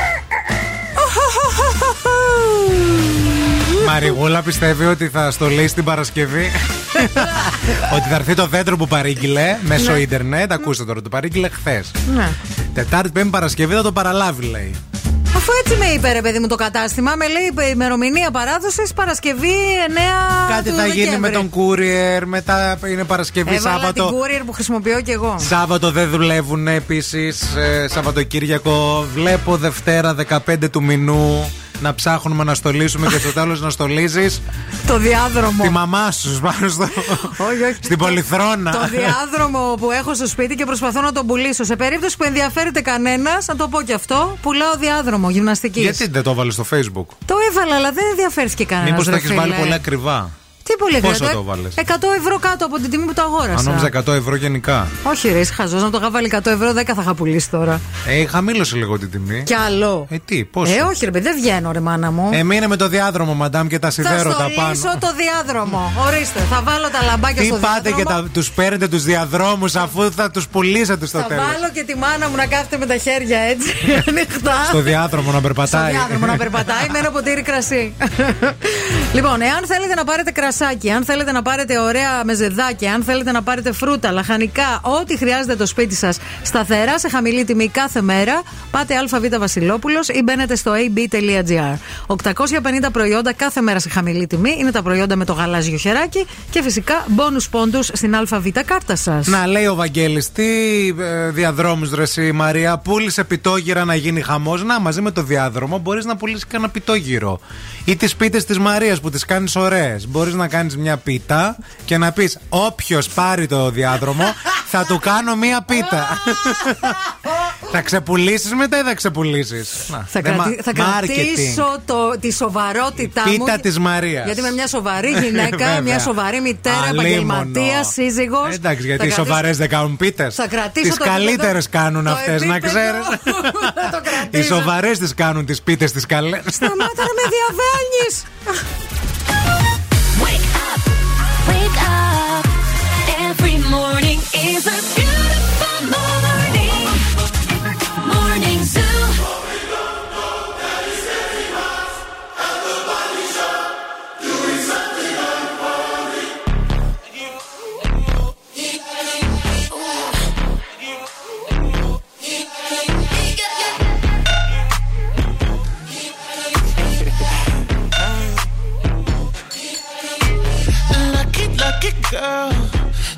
Μαριγούλα πιστεύει ότι θα στολίσει την Παρασκευή. <laughs> ότι θα έρθει το δέντρο που παρήγγειλε μέσω Ναι. ίντερνετ. Ακούστε τώρα, το παρήγγειλε χθες. Ναι. Τετάρτη, Πέμπτη Παρασκευή θα το παραλάβει, λέει. Αφού έτσι με είπε ρε παιδί μου το κατάστημα, με λέει ημερομηνία παράδοσης Παρασκευή 9 Κάτι του θα γίνει με Δεκέμβρη. τον courier, μετά είναι Παρασκευή, Έβαλα Σάββατο. την courier που χρησιμοποιώ και εγώ. Σάββατο δεν δουλεύουν επίσης. Σαββατοκύριακο. Βλέπω Δευτέρα 15 του μηνού να ψάχνουμε να στολίσουμε και στο τέλος να στολίζεις Το διάδρομο. τη μαμά σου πάνω στο. Όχι, όχι. στην Πολυθρόνα. Το διάδρομο που έχω στο σπίτι και προσπαθώ να τον πουλήσω. Σε περίπτωση που ενδιαφέρεται κανένας, να το πω και αυτό, πουλάω διάδρομο γυμναστική. Γιατί δεν το έβαλες στο Facebook; Το έβαλα, αλλά δεν ενδιαφέρθηκε κανένας. Μήπως το έχεις βάλει πολύ ακριβά; Τι πολύ Πόσο ακριβά, το βάλες; 100 ευρώ κάτω από την τιμή που το αγόρασα. Αν νόμιζα 100 ευρώ γενικά. Όχι, ρε, είσαι χαζός. Να το είχα βάλει 100 ευρώ, 10 θα είχα πουλήσει τώρα. Ε, χαμήλωσε λίγο την τιμή. Κι άλλο. Ε, τι, πόσο; Ε, όχι, ρε, παιδί, δεν βγαίνω, ρε, μάνα μου. Ε, μείνε με το διάδρομο, μαντάμ, και τα θα σιδέρωτα πάνω. στολίσω το διάδρομο. Ορίστε, θα βάλω τα λαμπάκια Τι στο πάτε και διάδρομο. τους παίρνετε τους διαδρόμους αφού θα τους πουλήσετε στο Θα τέλος. βάλω και τη μάνα μου να κάθεται με τα χέρια έτσι, <laughs> ανοιχτά. Στο διάδρομο να περπατάει. Στο διάδρομο να περπατάει με ένα ποτήρι κρασί. <laughs> λοιπόν, εάν θέλετε να πάρετε κρασάκι, αν θέλετε να πάρετε ωραία μεζεδάκια, αν θέλετε να πάρετε φρούτα, λαχανικά, ό,τι χρειάζεται το σπίτι σας σταθερά σε χαμηλή τιμή κάθε μέρα, πάτε ΑΒ Βασιλόπουλος ή μπαίνετε στο ab.gr. 850 προϊόντα κάθε μέρα σε χαμηλή τιμή είναι τα προϊόντα με το γαλάζιο χεράκι και φυσικά μπόνου πόντους στην ΑΒ κάρτα σας. Να λέει ο Βαγγέλης τι ε, διαδρόμους ρε εσύ Μαρία, πούλησε πιτόγυρα να γίνει χαμός. Να, μαζί με το διάδρομο μπορείς να πουλήσεις και ένα πιτόγυρο. Ή τις πίτες της Μαρίας που τις κάνεις ωραίες. Μπορείς να κάνεις μια πίτα και να πεις: Όποιος πάρει το διάδρομο, θα του κάνω μια πίτα. θα ξεπουλήσεις μετά ή θα ξεπουλήσεις; Θα, κρατη... θα κρατήσω το... τη σοβαρότητά μου. Πίτα της Μαρίας. Γιατί είμαι μια σοβαρή γυναίκα, Βέβαια. μια σοβαρή μητέρα, Αλίμονο. επαγγελματίας, σύζυγος. Εντάξει, γιατί οι σοβαρές δεν κάνουν πίτες. Θα κρατήσω Τις το καλύτερες επίπεδο- κάνουν το αυτές, να επίπεδο. ξέρεις. <laughs> Θα το Οι κρατήσω. σοβαρές τις κάνουν τις πίτες τι καλές. Σταμάτα να με διαβέλνει. <laughs> morning is a beautiful morning. Morning Zoo. Girl.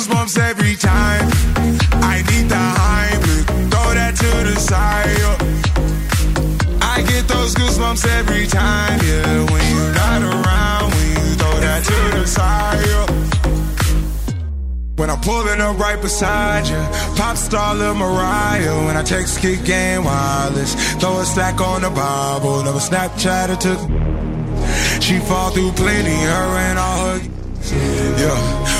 goosebumps every time. I need the Heimlich, throw that to the side. yeah. I get those goosebumps every time, yeah. When you're not around, when you throw that to the side. yeah. When I'm pulling up right beside you, pop star Lil Mariah. When I text kick game wireless, throw a stack on the Bible. Never Snapchat or took. She fall through plenty, her and all her. Yeah,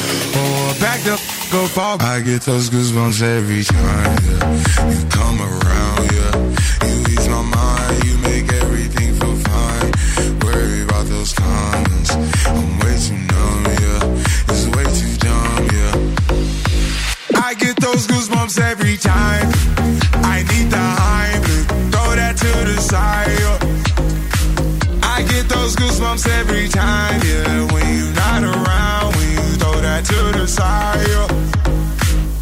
The f- go fall. I get those goosebumps every time, yeah. You come around, yeah. You ease my mind, you make everything feel fine. Worry about those comments. I'm way too numb, yeah. It's way too dumb, yeah. I get those goosebumps every time. I need the Heimlich, throw that to the side. yeah. I get those goosebumps every time, yeah. When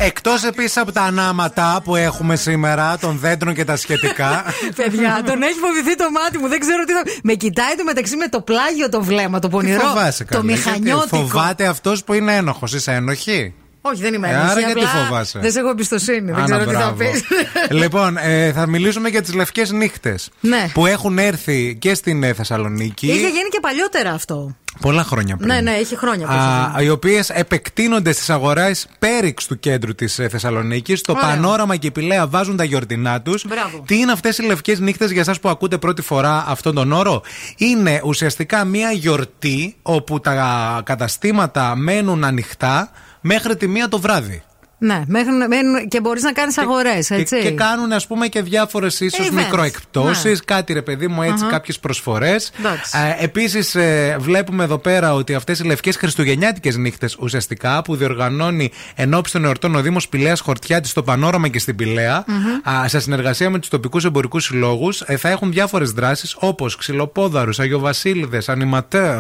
Εκτός επίσης από τα ανάματα που έχουμε σήμερα, των δέντρων και τα σχετικά. <laughs> Παιδιά, τον έχει φοβηθεί το μάτι μου. Δεν ξέρω τι θα. Με κοιτάει το μεταξύ με το πλάγιο το βλέμμα, το Τι πονηρό. φοβάσαι, το καλέ, γιατί μηχανιώτικο. Φοβάται αυτός που είναι ένοχος. Είσαι ένοχη; Όχι, δεν είμαι Ε, ένοχη, άρα γιατί απλά φοβάσαι; Δεν σε έχω εμπιστοσύνη. Δεν Άνα, ξέρω τι θα μπράβο. πεις. <laughs> λοιπόν, ε, θα μιλήσουμε για τις λευκές νύχτες. Ναι. Που έχουν έρθει και στην ε, Θεσσαλονίκη. Είχε γίνει και παλιότερα αυτό. Πολλά χρόνια πριν. Ναι, ναι, έχει χρόνια που έχει Α, γίνει. οι οποίες επεκτείνονται στις αγορές πέριξ του κέντρου της Θεσσαλονίκης. Το Ωραίο. πανόραμα και η Πηλαία βάζουν τα γιορτινά τους. Μπράβο. Τι είναι αυτές οι λευκές νύχτες για εσάς που ακούτε πρώτη φορά αυτόν τον όρο, Είναι ουσιαστικά μία γιορτή όπου τα καταστήματα μένουν ανοιχτά μέχρι τη μία το βράδυ. Ναι, μέχρι, να- μένουν- και μπορείς να κάνεις αγορές, έτσι. Και, και κάνουν ας πούμε και διάφορες ίσως Events. μικροεκπτώσεις, Ναι. κάτι ρε παιδί μου έτσι, Αχα. κάποιες προσφορές. Εντάξει. Επίσης, βλέπουμε εδώ πέρα ότι αυτές οι λευκές Χριστουγεννιάτικες νύχτες ουσιαστικά που διοργανώνει ενώπιση των εορτών ο Δήμος Πηλαία Χορτιάτης στο Πανόραμα και στην πηλαια α, σε συνεργασία με τους τοπικούς εμπορικούς συλλόγους, θα έχουν διάφορες δράσεις όπως ξυλοπόδαρους, Αγιοβασίλειδε, ανιματέρ,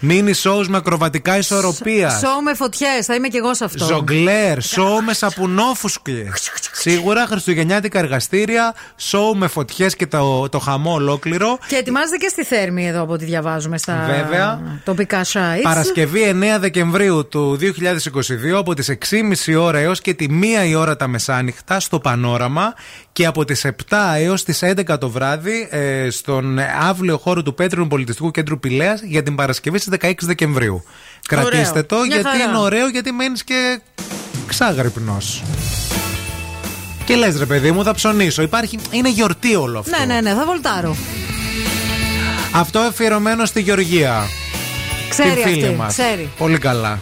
μίνι σόου με ακροβατικά ισορροπίας. Σοου με φωτιές, θα είμαι και εγώ σε αυτό. Ζογκλέρ, σοου με σαπουνόφουσκε. Σίγουρα χριστουγεννιάτικα εργαστήρια, σοου με φωτιές και το, το χαμό ολόκληρο. Και ετοιμάζεται και στη Θέρμη εδώ από ό,τι διαβάζουμε στα Βέβαια. τοπικά sites. Παρασκευή 9 Δεκεμβρίου του 2022 από τις 6.30 ώρα έως και τη 1 η ώρα τα μεσάνυχτα στο Πανόραμα και από τις 7 έως τις 11 το βράδυ ε, στον αύλιο χώρο του Πέτρινου Πολιτιστικού Κέντρου Πηλέας για την Παρασκευή στις 16 Δεκεμβρίου. Κρατήστε το Μια γιατί χαρά. είναι ωραίο γιατί μένεις και ξάγρυπνος. Και λες ρε παιδί μου θα ψωνίσω. Υπάρχει, είναι γιορτή όλο αυτό. Ναι, ναι, ναι, θα βολτάρω. Αυτό αφιερωμένο στη Γεωργία. Ξέρει Την φίλη αυτή, μας. ξέρει. Πολύ καλά.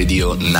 Radio 9.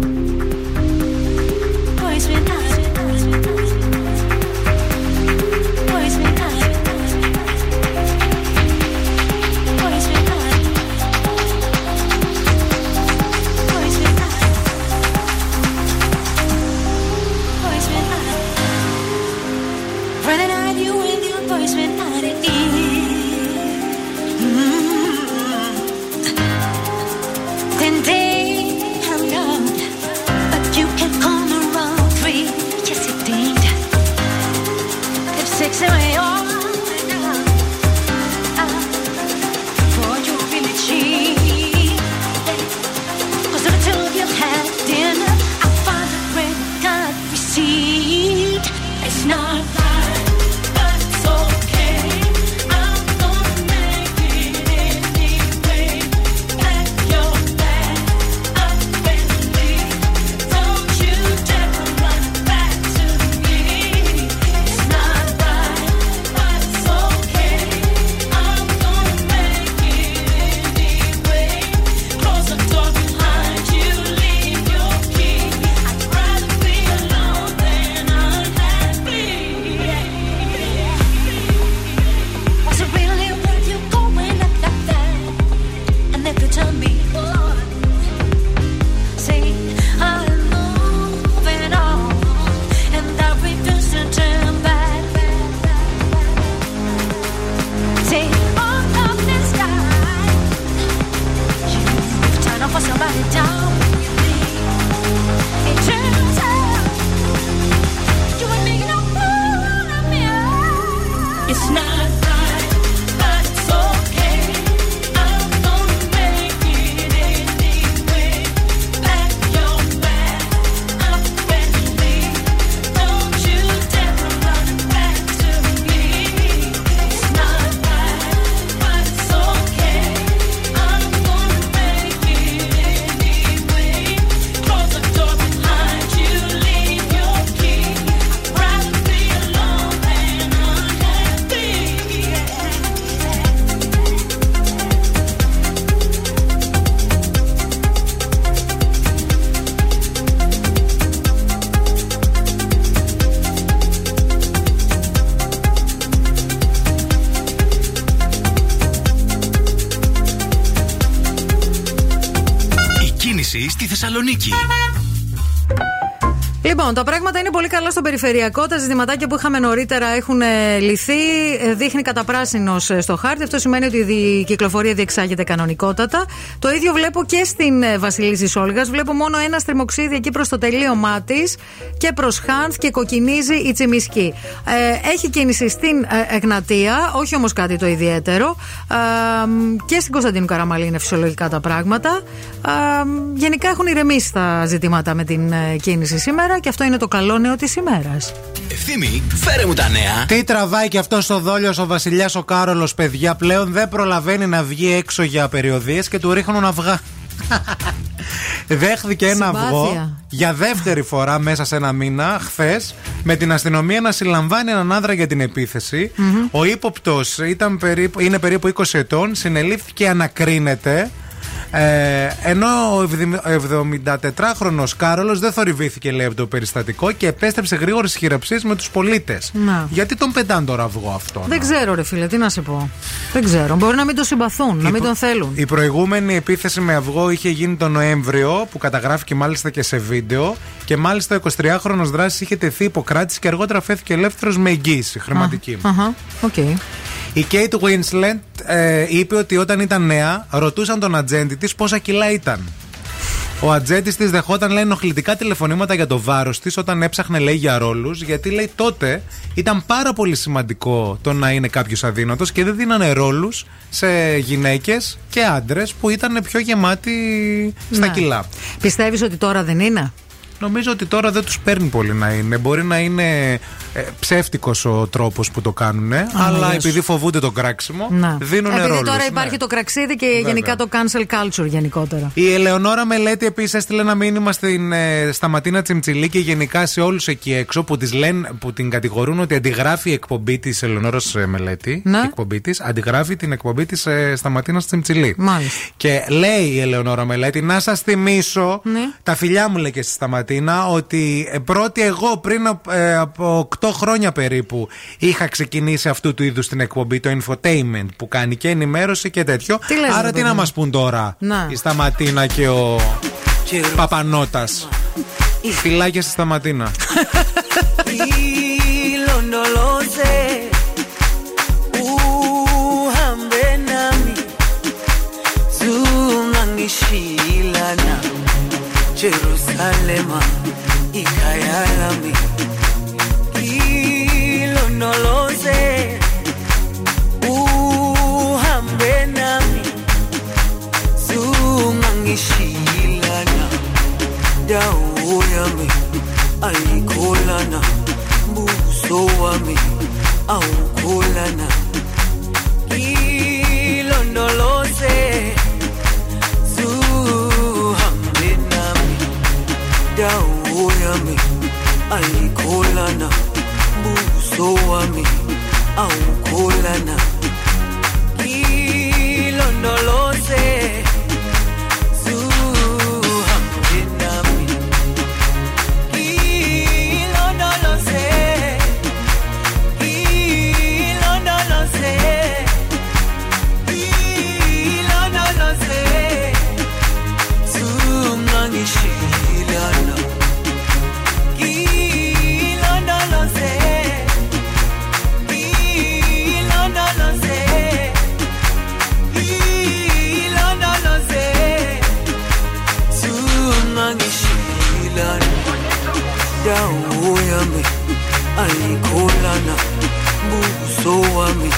Λοιπόν, τα πράγματα είναι πολύ καλά στο περιφερειακό. Τα ζητηματάκια που είχαμε νωρίτερα έχουν ε, λυθεί. Ε, Δείχνει κατά πράσινος στο χάρτη. Αυτό σημαίνει ότι η δι- κυκλοφορία διεξάγεται κανονικότατα. Το ίδιο βλέπω και στην ε, Βασιλίση Όλγα. Βλέπω μόνο ένα στριμοξίδι εκεί προς το τελείωμά της και προς Χάνθ και κοκκινίζει η Τσιμισκή. Ε, έχει κίνηση στην ε, Εγνατία, όχι όμως κάτι το ιδιαίτερο. Ε, μ, και στην Κωνσταντίνου Καραμαλή είναι φυσιολογικά τα πράγματα. Ε, μ, γενικά έχουν ηρεμήσει τα ζητήματα με την ε, κίνηση σήμερα και αυτό είναι το καλό νέο της ημέρας. Ευθύμη, φέρε μου τα νέα. Τι τραβάει και αυτός στο δόλιος ο Βασιλιάς ο Κάρολος, παιδιά. Πλέον δεν προλαβαίνει να βγει έξω για περιοδίες και του ρίχνουν αυγά. <laughs> Δέχθηκε ένα Συμπάθεια. αυγό για δεύτερη φορά μέσα σε ένα μήνα, χθες, με την αστυνομία να συλλαμβάνει έναν άνδρα για την επιθεση Ο ύποπτος είναι περίπου 20 ετών, συνελήφθηκε, ανακρίνεται. Ε, ενώ ο 74χρονο Κάρολος δεν θορυβήθηκε, λέει, από το περιστατικό και επέστρεψε γρήγορε χειραψίε με τους πολίτες. Να. Γιατί τον πετάνε τώρα αυγό αυτό. Δεν ξέρω, ρε φίλε, τι να σε πω. Δεν ξέρω. Μπορεί να μην τον συμπαθούν, να μην τον θέλουν. Η προηγούμενη επίθεση με αυγό είχε γίνει τον Νοέμβριο, που καταγράφηκε μάλιστα και σε βίντεο. Και μάλιστα ο 23χρονο δράσης είχε τεθεί υποκράτηση και αργότερα φέθηκε ελεύθερος με εγγύηση χρηματική. Αχα, οκ. Η Kate Winslet ε, είπε ότι όταν ήταν νέα, ρωτούσαν τον ατζέντη της πόσα κιλά ήταν. Ο ατζέντης της δεχόταν, λέει, ενοχλητικά τηλεφωνήματα για το βάρος της όταν έψαχνε, λέει, για ρόλους. Γιατί, λέει, τότε ήταν πάρα πολύ σημαντικό το να είναι κάποιος αδύνατος και δεν δίνανε ρόλους σε γυναίκες και άντρες που ήταν πιο γεμάτοι στα Ναι. κιλά. Πιστεύεις ότι τώρα δεν είναι; Νομίζω ότι τώρα δεν τους παίρνει πολύ να είναι. Μπορεί να είναι ε, ψεύτικος ο τρόπος που το κάνουν, αλλά γεια σου. επειδή φοβούνται το κράξιμο, Να. δίνουν Επειδή ρόλους. τώρα ναι. υπάρχει το κραξίδι και Βέβαια. γενικά το cancel culture γενικότερα. Η Ελεονόρα Μελέτη επίσης έστειλε ένα μήνυμα στην, ε, στα Ματίνα Τσιμτσιλή και γενικά σε όλους εκεί έξω που, τις λένε, που την κατηγορούν ότι αντιγράφει η εκπομπή της Ελεονόρας Μελέτη. Ναι. Η εκπομπή της, αντιγράφει την εκπομπή της στα Ματίνα Τσιμτσιλή. Μάλιστα. Και λέει η Ελεονόρα Μελέτη, να σας θυμίσω, Ναι. τα φιλιά μου λέει και στη Σταματίνα, ότι ε, πρώτη εγώ πριν από, ε, από 8 χρόνια περίπου είχα ξεκινήσει αυτού του είδους την εκπομπή, το infotainment που κάνει και ενημέρωση και τέτοιο. Τι λες, Άρα ρε τι παιδί να μου; μας πούν τώρα Να. η Σταματίνα και ο Παπανότα. Φιλάκια στη Σταματίνα. Hilo no lo sé. Uhambe nami zungangishilana Dawo yami ayikholana buso wami awukholana. Ilondoloze zuhambe nami. Dawo yami ayikholana uso wami au kilondolo wami alikholana buso wami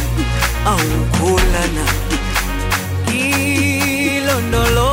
awukholana ilondolo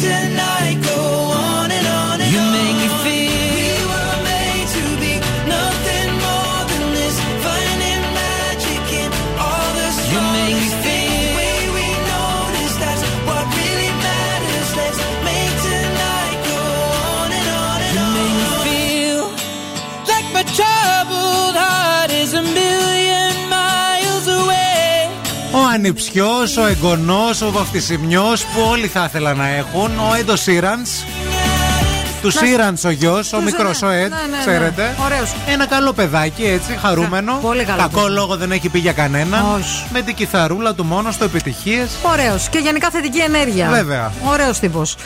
tonight ανιψιό, ο εγγονός, ο βαφτισιμιός που όλοι θα ήθελαν να έχουν. Ο Έντος Σίραντ. Του Σίραντ ο γιος, ο μικρός ο Εντ, ναι, ναι, ναι. ξέρετε. Ωραίος. Ένα καλό παιδάκι έτσι, χαρούμενο. πολύ καλό Κακό παιδί. λόγο δεν έχει πει για κανένα. Όχι. Με την κιθαρούλα του μόνο στο επιτυχίες. Ωραίος και γενικά θετική ενέργεια. Βέβαια. Ωραίος τύπος.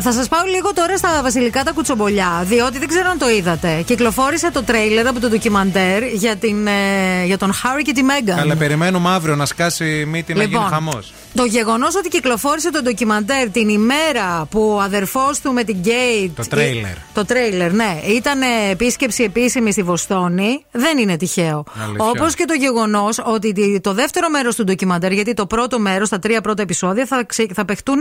Θα σας πάω λίγο τώρα στα βασιλικά τα κουτσομπολιά, διότι δεν ξέρω αν το είδατε. Κυκλοφόρησε το τρέιλερ από το ντοκιμαντέρ για, την, ε, για τον Χάρη και τη Μέγαν. Αλλά περιμένουμε αύριο να σκάσει μύτη να Λοιπόν, γίνει χαμός. Το γεγονός ότι κυκλοφόρησε το ντοκιμαντέρ την ημέρα που ο αδερφός του με την Γκέιτ. Το τρέιλερ. Το τρέιλερ, ναι. Ήταν επίσκεψη επίσημη στη Βοστόνη. Δεν είναι τυχαίο. Αλήθεια. Όπως και το γεγονός ότι τη- το δεύτερο μέρος του ντοκιμαντέρ, γιατί το πρώτο μέρος, τα τρία πρώτα επεισόδια, θα, ξε, θα παιχτούν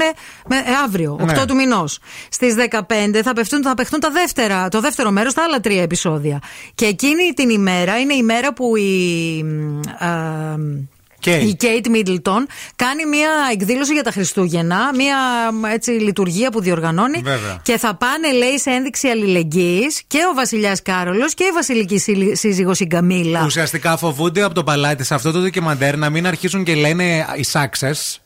με, ε, αύριο, 8 Ναι. του μηνός. Στις 15 θα, παιχτούν, θα παιχτούν τα δεύτερα, το δεύτερο μέρος, τα άλλα τρία επεισόδια. Και εκείνη την ημέρα είναι η μέρα που η. μ, α, Kate. η Κέιτ Μίτλτον κάνει μια εκδήλωση για τα Χριστούγεννα, μια μ, έτσι λειτουργία που διοργανώνει Βέβαια. και θα πάνε, λέει, σε ένδειξη αλληλεγγύης και ο βασιλιάς Κάρολος και η βασιλική σύλλη- σύζυγος η Γκαμίλα. Ουσιαστικά φοβούνται από το παλάτι σε αυτό το ντοκιμαντέρ να μην αρχίσουν και λένε οι σάξες.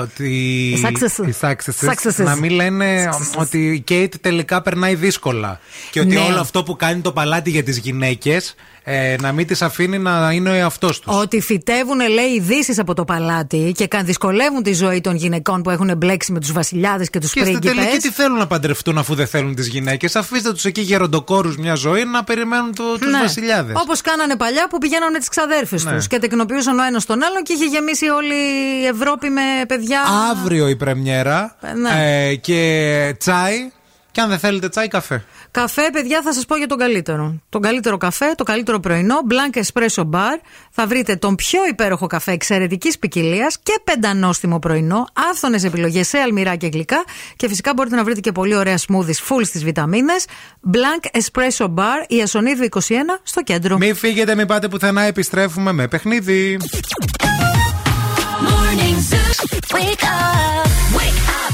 ότι Οι successes. οι successes, Successes. να μην λένε ότι η Κέιτ τελικά περνάει δύσκολα και ότι Ναι. όλο αυτό που κάνει το παλάτι για τις γυναίκες ε, να μην τις αφήνει να είναι ο εαυτός τους Ότι φυτεύουν, λέει, ειδήσεις από το παλάτι και κα- δυσκολεύουν τη ζωή των γυναικών που έχουν μπλέξει με τους βασιλιάδες και τους και στην τελική πρίγκιπες. τι θέλουν να παντρευτούν αφού δεν θέλουν τις γυναίκες; Αφήστε τους εκεί γεροντοκόρους μια ζωή να περιμένουν το, τους βασιλιάδες Όπως κάνανε παλιά που πηγαίναν με τις ξαδέρφες Ναι. τους και τεκνοποιούσαν ο ένας τον άλλον και είχε γεμίσει όλη η Ευρώπη με παιδιά. Αύριο η πρεμιέρα Ναι. ε, και τσάι και αν δεν θέλετε τσάι καφέ Καφέ, παιδιά, θα σας πω για τον καλύτερο. Τον καλύτερο καφέ, το καλύτερο πρωινό, Blanc Espresso Bar. Θα βρείτε τον πιο υπέροχο καφέ εξαιρετικής ποικιλία και πεντανόστιμο πρωινό, άφθονες επιλογές σε αλμυρά και γλυκά. Και φυσικά μπορείτε να βρείτε και πολύ ωραία smoothies full στις βιταμίνες. Blanc Espresso Bar, η Ασονίδου 21 στο κέντρο. Μην φύγετε, μην πάτε πουθενά, επιστρέφουμε με παιχνίδι.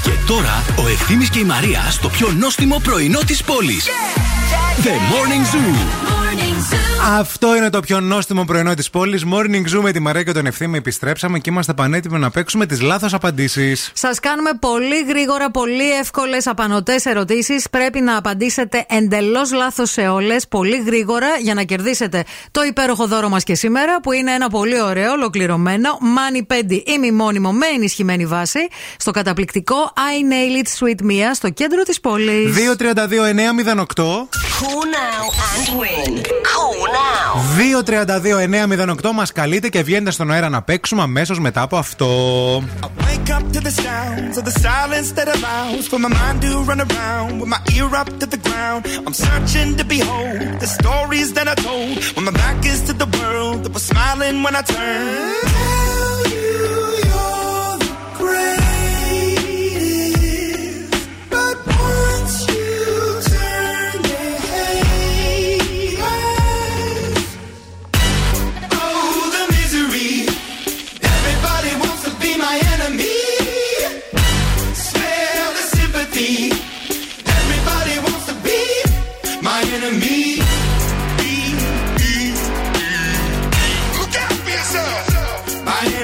Και τώρα ο Ευθύμης και η Μαρία στο πιο νόστιμο πρωινό της πόλης. The Morning Zoo. Αυτό είναι το πιο νόστιμο πρωινό της πόλης. Morning Zoo με τη Μαρία και τον Ευθύμη. Επιστρέψαμε και είμαστε πανέτοιμοι να παίξουμε τις λάθος απαντήσεις. Σας κάνουμε πολύ γρήγορα, πολύ εύκολες, απανοτές ερωτήσεις. Πρέπει να απαντήσετε εντελώς λάθος σε όλες, πολύ γρήγορα, για να κερδίσετε το υπέροχο δώρο μας και σήμερα, που είναι ένα πολύ ωραίο, ολοκληρωμένο Money Pendy ημιμόνιμο με ενισχυμένη βάση, στο καταπληκτικό I Nail It Sweet Mia, στο κέντρο τη πόλη. 232-908. Cool now and win. Cool now. 232-908 μα καλείτε και βγαίνετε στον αέρα να παίξουμε αμέσω μετά από αυτό. Wake up to the sounds of the silence that allows for my mind to run around with my ear up to the ground. I'm searching to behold the stories that I told when my back is to the world that was smiling when I turned. Tell you you're the greatest,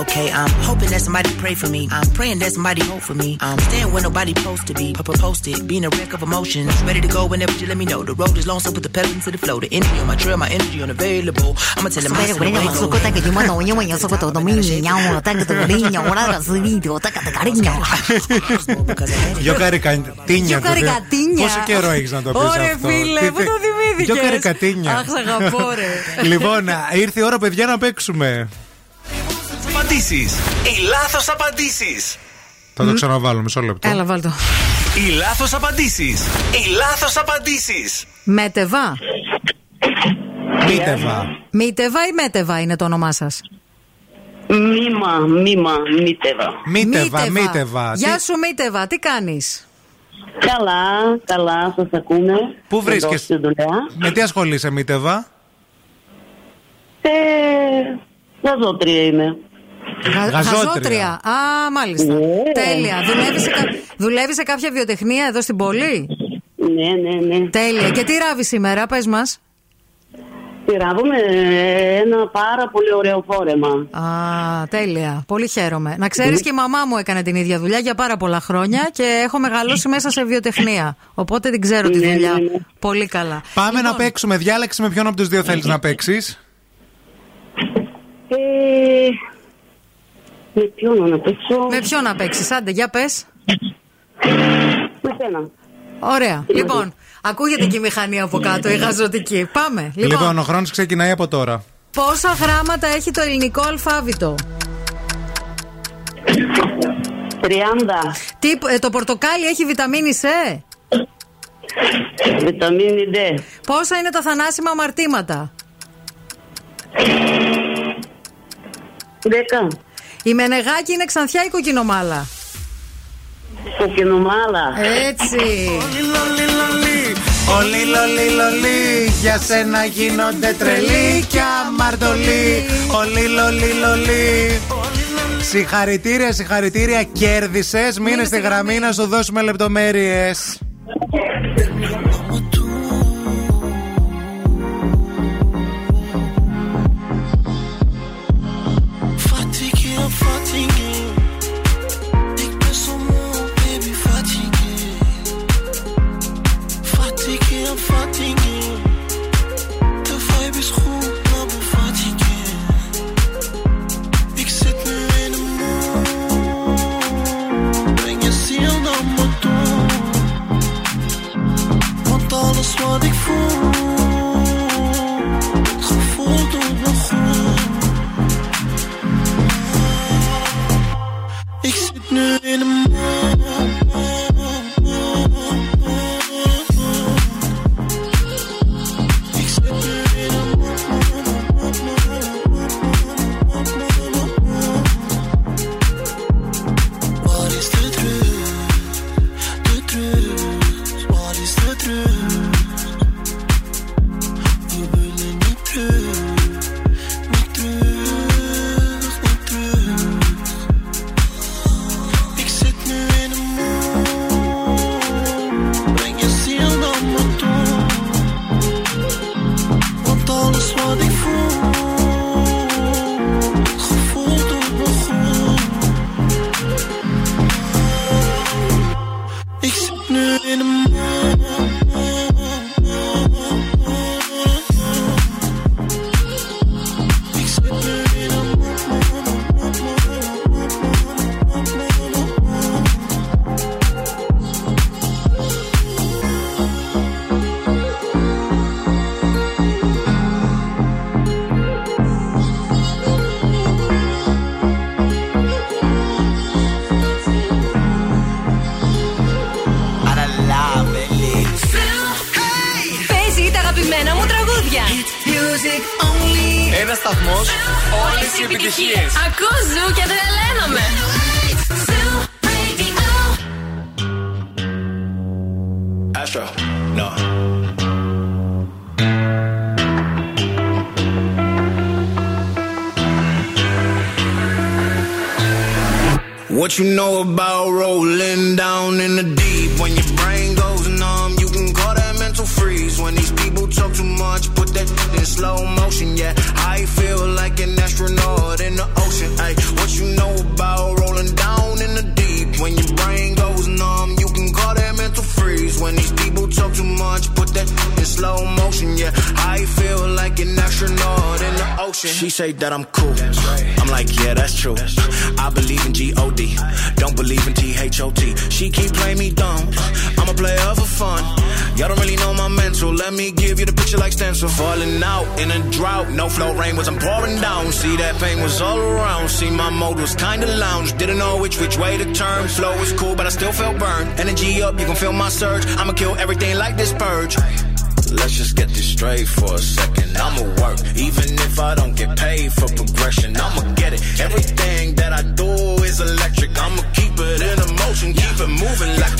Okay, I'm hoping that somebody pray for me. I'm praying that somebody hope for me. I'm staying where nobody supposed to be. Papa posted, being a wreck of emotions. Ready to go whenever you let me know. The road is long, so put the pedal into the flow. The energy on my trail, my energy unavailable. I'ma tell him I Pero <laughs> <laughs> bueno, yo soy que yo mando yo yo soy todo mi niña, o tan que tu niño, o la video, ta ta cariño. Γιο καρικατίνια. Γιο το- καρικατίνια. Πόσο καιρό έχει να το πει Ωρε αυτό. φίλε, Τι πού θε- το θυμήθηκες. Γιο καρικατίνια. Αχ, σ' αγαπώ ρε. Λοιπόν, ήρθε η ώρα, παιδιά, να παίξουμε. Απαντήσεις. Οι λάθος απαντήσεις. Θα το ξαναβάλω, μισό λεπτό. Έλα, βάλ το. Οι λάθος απαντήσεις. Οι λάθος απαντήσεις. Μέτεβα. Μήτεβα. Μήτεβα ή Μέτεβα είναι το όνομά σας; Μήμα, μήμα, μήτεβα. Μήτεβα, μήτεβα. Γεια Τι- σου, Μήτεβα, τι κάνεις; Καλά, καλά, σας ακούμε. Πού Εδώ βρίσκεσαι, στη δουλειά. με τι ασχολείσαι, Μήτεβα; Ε, γαζότρια είμαι. Γαζότρια. Α, μάλιστα. Τέλεια. Δουλεύεις σε, κα... δουλεύεις σε κάποια βιοτεχνία εδώ στην πόλη; Ναι, ναι, ναι. Τέλεια. Και τι ράβεις σήμερα, πες μας. Πειράβουμε ένα πάρα πολύ ωραίο φόρεμα. Α, τέλεια. Πολύ χαίρομαι. Να ξέρεις και η μαμά μου έκανε την ίδια δουλειά για πάρα πολλά χρόνια και έχω μεγαλώσει μέσα σε βιοτεχνία. Οπότε την ξέρω τη Ναι, δουλειά. ναι, ναι. Πολύ καλά. Πάμε να παίξουμε. Διάλεξε με ποιον από τους δύο θέλεις να παίξεις. Ε, με ποιον να παίξω; Με ποιον να παίξεις, άντε, για πες. Με σένα. Ωραία. Λοιπόν, ακούγεται και η μηχανή από κάτω, η γαζωτική. Πάμε. Λοιπόν, Λοιπόν, ο χρόνος ξεκινάει από τώρα. πόσα γράμματα έχει το ελληνικό αλφάβητο; 30. Τι, ε, το πορτοκάλι έχει βιταμίνη C; Βιταμίνη D. Πόσα είναι τα θανάσιμα αμαρτήματα; 10. Η Μενεγάκη είναι ξανθιά ή κοκκινομάλα; Κοκκινομάλα. Έτσι. Όλοι λολί λολί Για σένα γίνονται τρελοί και αμαρτωλοί. Όλοι λολί λολί Συγχαρητήρια, συγχαρητήρια. Κέρδισες. Μείνε στη γραμμή να σου δώσουμε λεπτομέρειες soin des fonds rain was I'm pouring down. See that pain was all around. See my mode was kinda lounge. Didn't know which which way to turn. Flow was cool, but I still felt burned. Energy up, you can feel my surge. I'ma kill everything like this purge. Let's just get this straight for a second. I'ma work, even if I don't get paid for progression. I'ma get it. Everything that I do is electric. I'ma keep it in a motion, keep it moving like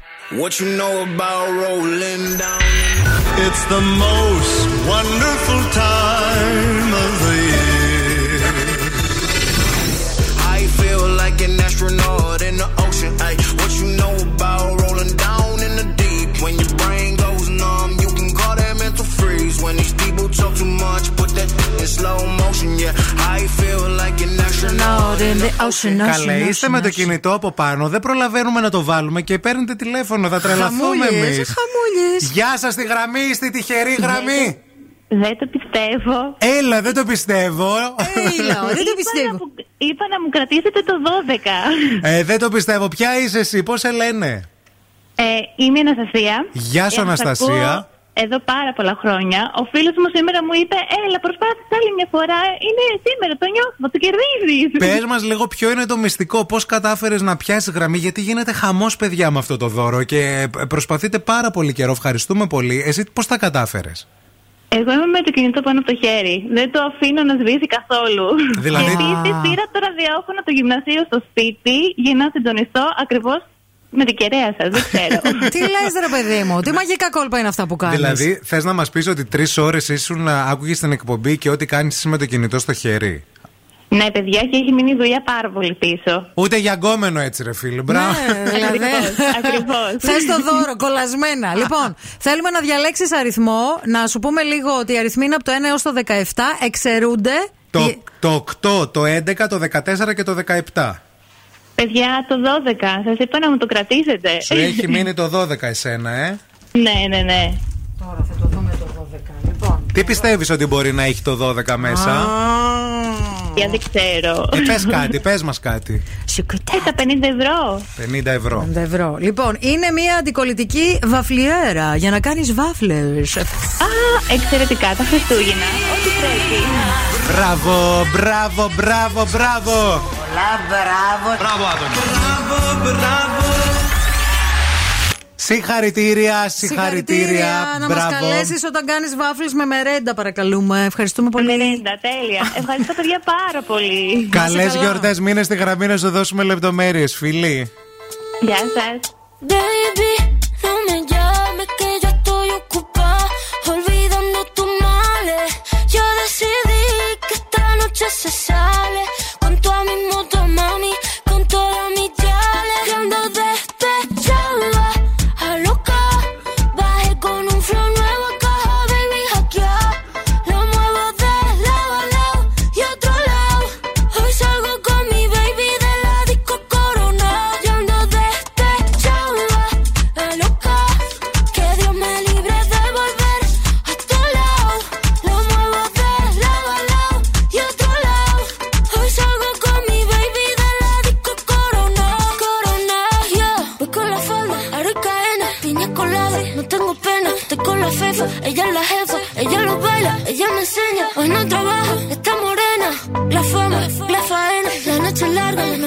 What you know about rolling down? It's the most wonderful time of the year. I feel like an astronaut in slow motion. Yeah, I feel like an astronaut in the ocean. Καλέ, είστε με το κινητό από πάνω, δεν προλαβαίνουμε να το βάλουμε και παίρνετε τηλέφωνο. Θα τρελαθούμε Χαμούλες, εμείς. χαμούλες. Γεια σας, τη γραμμή, στη τυχερή γραμμή. Δεν το πιστεύω. Έλα, δεν το πιστεύω. δεν το πιστεύω. Είπα να μου κρατήσετε το 12. Ε, δεν το πιστεύω. Ποια είσαι εσύ, πώς σε λένε; Ε, είμαι η Αναστασία. Γεια σου, Ε, σας Αναστασία. Ακούω Εδώ πάρα πολλά χρόνια. Ο φίλος μου σήμερα μου είπε: Έλα, προσπάθησε άλλη μια φορά. Είναι σήμερα, το νιώθω, το κερδίζεις. Πες μας λίγο ποιο είναι το μυστικό, πώς κατάφερες να πιάσεις γραμμή, γιατί γίνεται χαμός, παιδιά, με αυτό το δώρο και ε, προσπαθείτε πάρα πολύ καιρό. Ευχαριστούμε πολύ. Εσύ πώς τα κατάφερες; Εγώ είμαι με το κινητό πάνω από το χέρι. Δεν το αφήνω να σβήσει καθόλου. Δηλαδή- Και επίσης πήρα το ραδιόφωνο του γυμνασίου στο σπίτι για να συντονιστώ ακριβώς με την κεραία σας. Δεν ξέρω. <laughs> Τι λες, ρε παιδί μου, τι μαγικά κόλπα είναι αυτά που κάνεις. Δηλαδή, θες να μας πεις ότι τρεις ώρες ήσουν να άκουγες την εκπομπή και ό,τι κάνεις με το κινητό στο χέρι; ναι, παιδιά, και έχει μείνει η δουλειά πάρα πολύ πίσω. Ούτε για γκόμενο έτσι, ρε φίλε. Μπράβο. Ναι, δηλαδή. Ακριβώς. <laughs> Θες το δώρο, κολλασμένα. Λοιπόν, θέλουμε να διαλέξεις αριθμό. Να σου πούμε λίγο ότι οι αριθμοί είναι από το 1 έως το 17. Εξαιρούνται. Το, το 8, το 11, το 14 και το 17. Παιδιά, το 12. Σας είπα να μου το κρατήσετε. Σου έχει μείνει το 12 εσένα, ε. ναι, ναι, ναι. Τώρα θα το δούμε το 12. Λοιπόν. Τι πιστεύεις ότι μπορεί να έχει το 12 μέσα; Για δεν ξέρω. Ε, πες κάτι, πες μας κάτι. Ε, τα 50 ευρώ. 50 ευρώ. 50 ευρώ. Λοιπόν, είναι μια αντικολλητική βαφλιέρα για να κάνεις βάφλες. Α, εξαιρετικά, τα Χριστούγεννα. Ό,τι πρέπει. Μπράβο, μπράβο, μπράβο, μπράβο. Πολλά μπράβο. Μπράβο, άτομο. Συγχαρητήρια, συγχαρητήρια. Να μας Μπράβο. καλέσεις όταν κάνεις βάφλες με μερέντα, παρακαλούμε. Ευχαριστούμε πολύ. Μερέντα, τέλεια. Ευχαριστώ, παιδιά, πάρα πολύ. Καλές γιορτές, μείνε στη γραμμή να σου δώσουμε λεπτομέρειες, φίλοι. Γεια σας.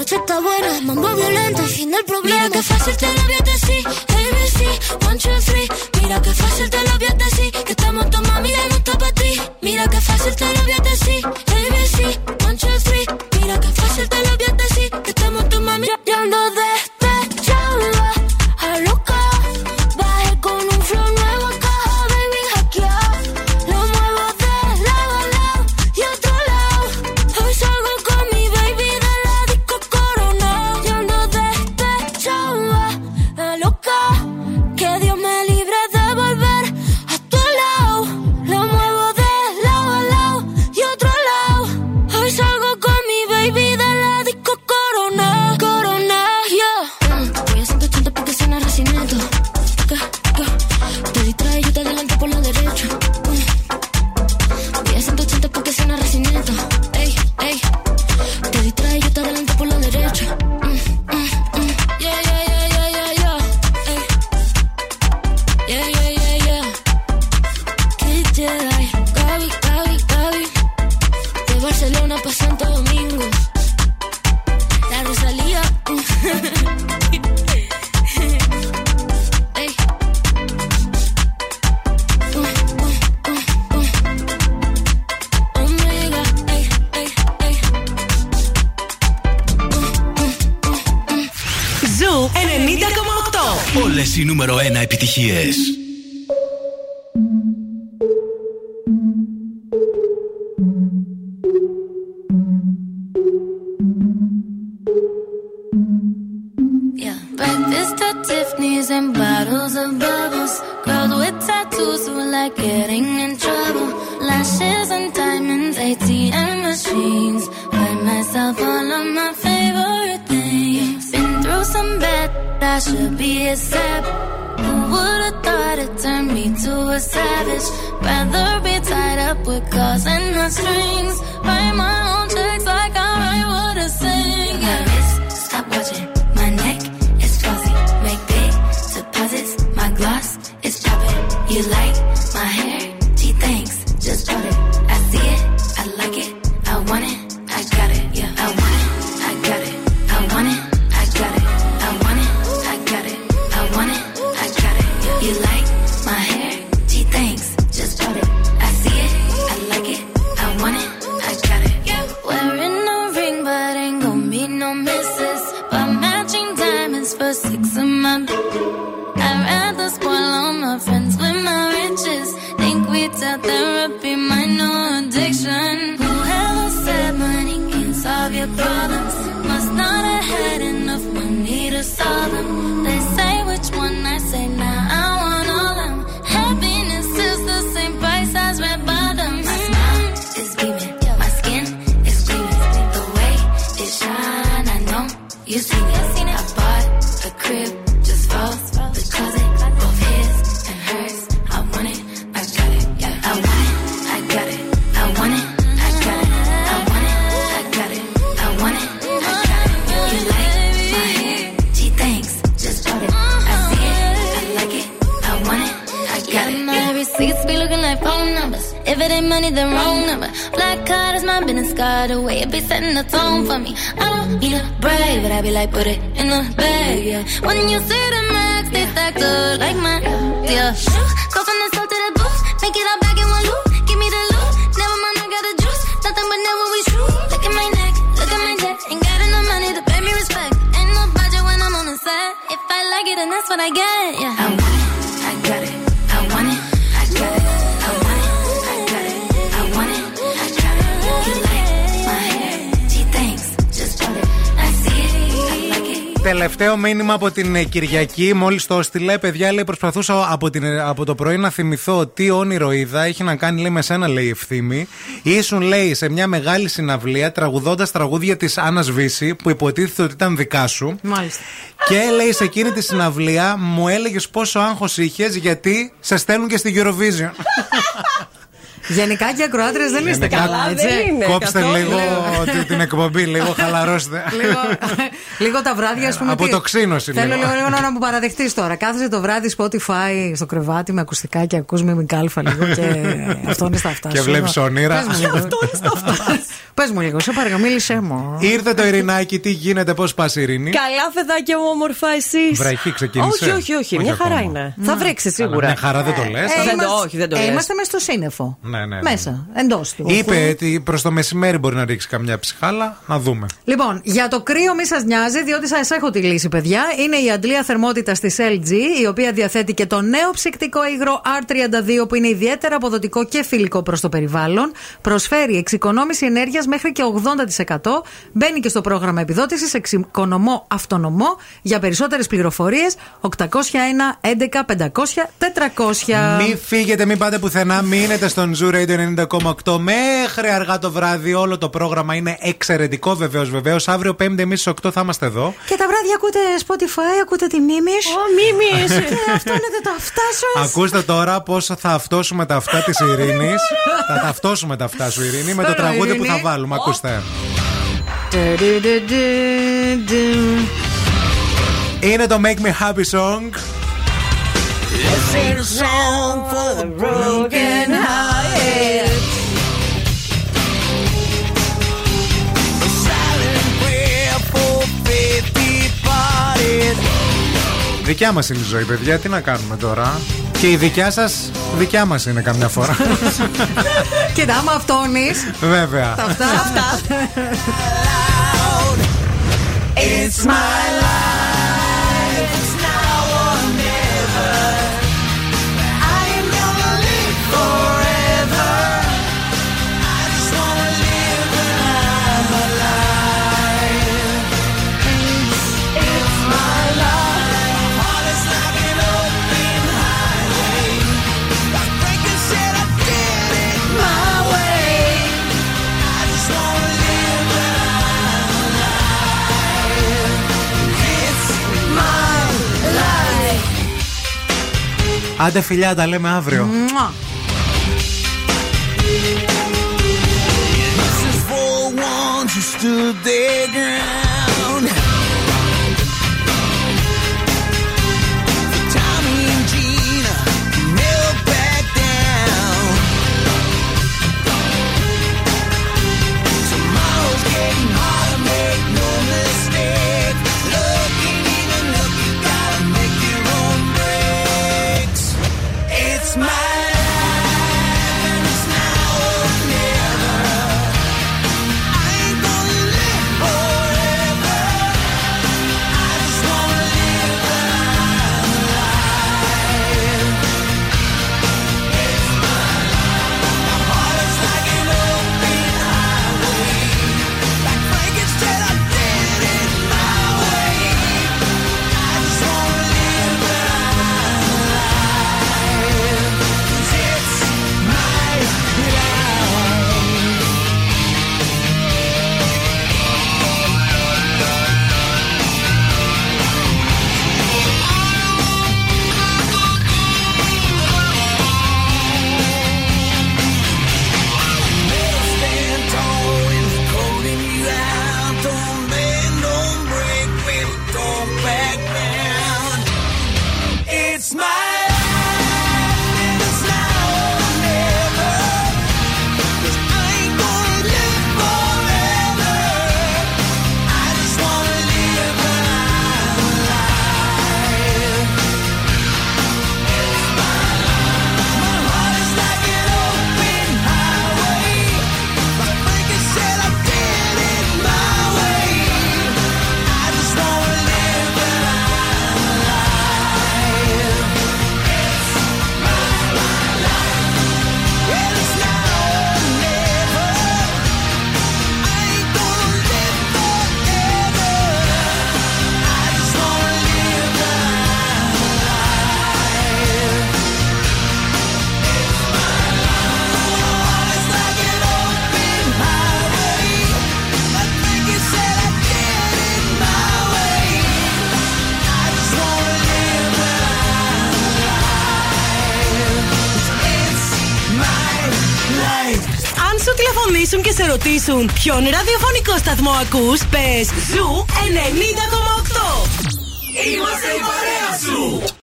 noche está buena, mambo violento, fin del problema. Mira que fácil te lo vi así, ABC, one, two, three. Mira que fácil te lo vi así, que estamos tu mami ya no está para ti. Mira que fácil te lo vi así, RS. από την ε, Κυριακή, μόλις το έστειλε, παιδιά, λέει, προσπαθούσα ε, από, το πρωί να θυμηθώ τι όνειρο είδα. Έχει να κάνει, λέει, με σένα, λέει, ευθύμη. Ήσουν, λέει, σε μια μεγάλη συναυλία τραγουδώντας τραγούδια της Άννας Βύση, που υποτίθεται ότι ήταν δικά σου. Και λέει, σε εκείνη τη συναυλία μου έλεγες πόσο άγχος είχες γιατί σε στέλνουν και στην Eurovision. <laughs> Γενικά και ακροάτρε δεν είστε Γενικά, καλά, έτσι. Κόψτε λίγο τη- την εκπομπή, λίγο χαλαρώστε. λίγο, λίγο τα βράδια, ας πούμε. τι- Αποτοξίνωση Θέλω λίγο. λίγο, λίγο να μου παραδεχτείς τώρα. Κάθεσαι το βράδυ Spotify στο κρεβάτι με ακουστικά και ακούς με μικάλφα λίγο και <laughs> αυτό είναι στα αυτά. Και σου. βλέπεις όνειρα. Πες μου λίγο. Αυτό είναι στα αυτά. <laughs> Πες μου λίγο, σε παρακαλώ, μίλησέ μου. Ήρθε το Ειρηνάκι, τι γίνεται, πώς πας Ειρήνη. Καλά, παιδάκια μου, όμορφα εσείς; Βραχή ξεκίνησε. Όχι, όχι, όχι. Μια χαρά ακόμα. είναι. Θα βρέξεις σίγουρα. Μια χαρά δεν το λες. Ε, δεν το- είμαστε- όχι, δεν το ε, λες. Είμαστε μέσα στο σύννεφο. Ναι, ναι, ναι. Μέσα, εντός του. Είπε ότι προς το μεσημέρι μπορεί να ρίξει καμιά ψυχάλα. Να δούμε. Λοιπόν, για το κρύο μη σας νοιάζει, διότι σας έχω τη λύση, παιδιά. Είναι η αντλία θερμότητας της LG, η οποία διαθέτει και το νέο ψυκτικό υγρό R32, που είναι ιδιαίτερα αποδοτικό και φιλικό προς το περιβάλλον. Προσφέρει εξοικονόμηση ενέργειας μέχρι και 80%. Μπαίνει και στο πρόγραμμα επιδότησης Εξοικονομώ Αυτονομό. Για περισσότερες πληροφορίες, 801 11 500 400. Μην φύγετε, μην πάτε πουθενά. Μείνετε στον Zoo Radio 90,8 μέχρι αργά το βράδυ. Όλο το πρόγραμμα είναι εξαιρετικό, βεβαίως, βεβαίως. Αύριο 5η εμεί στις 8 θα είμαστε εδώ. Και τα βράδια ακούτε Spotify, ακούτε τη Μίμη. Ω, Μίμης. <laughs> Και αυτό είναι τα αυτά σας. Ακούστε τώρα πώς θα αυτόσουμε τα αυτά της Ειρήνης. θα ταυτώσουμε τα αυτά σου, Ειρήνη, με το Τώρα, τραγούδι που Ειρήνη. θα βάλουμε. Ακούστε. Είναι το Make Me Happy Song. Sing a song for the broken hearted; A silent prayer for faith departed. Δικιά μας είναι η ζωή, παιδιά. Τι να κάνουμε τώρα; Και η δικιά σας, δικιά μας είναι καμιά φορά. <laughs> Κοίτα, άμα αυτόνεις Βέβαια. Τα αυτά. It's my life. Άντε φιλιά, τα λέμε αύριο. Μουα. This is for ones who stood their σου τηλεφωνήσουν και σε ρωτήσουν ποιον ραδιοφωνικό σταθμό ακούς, πες Zoo 90,8. Είμαστε η παρέα σου.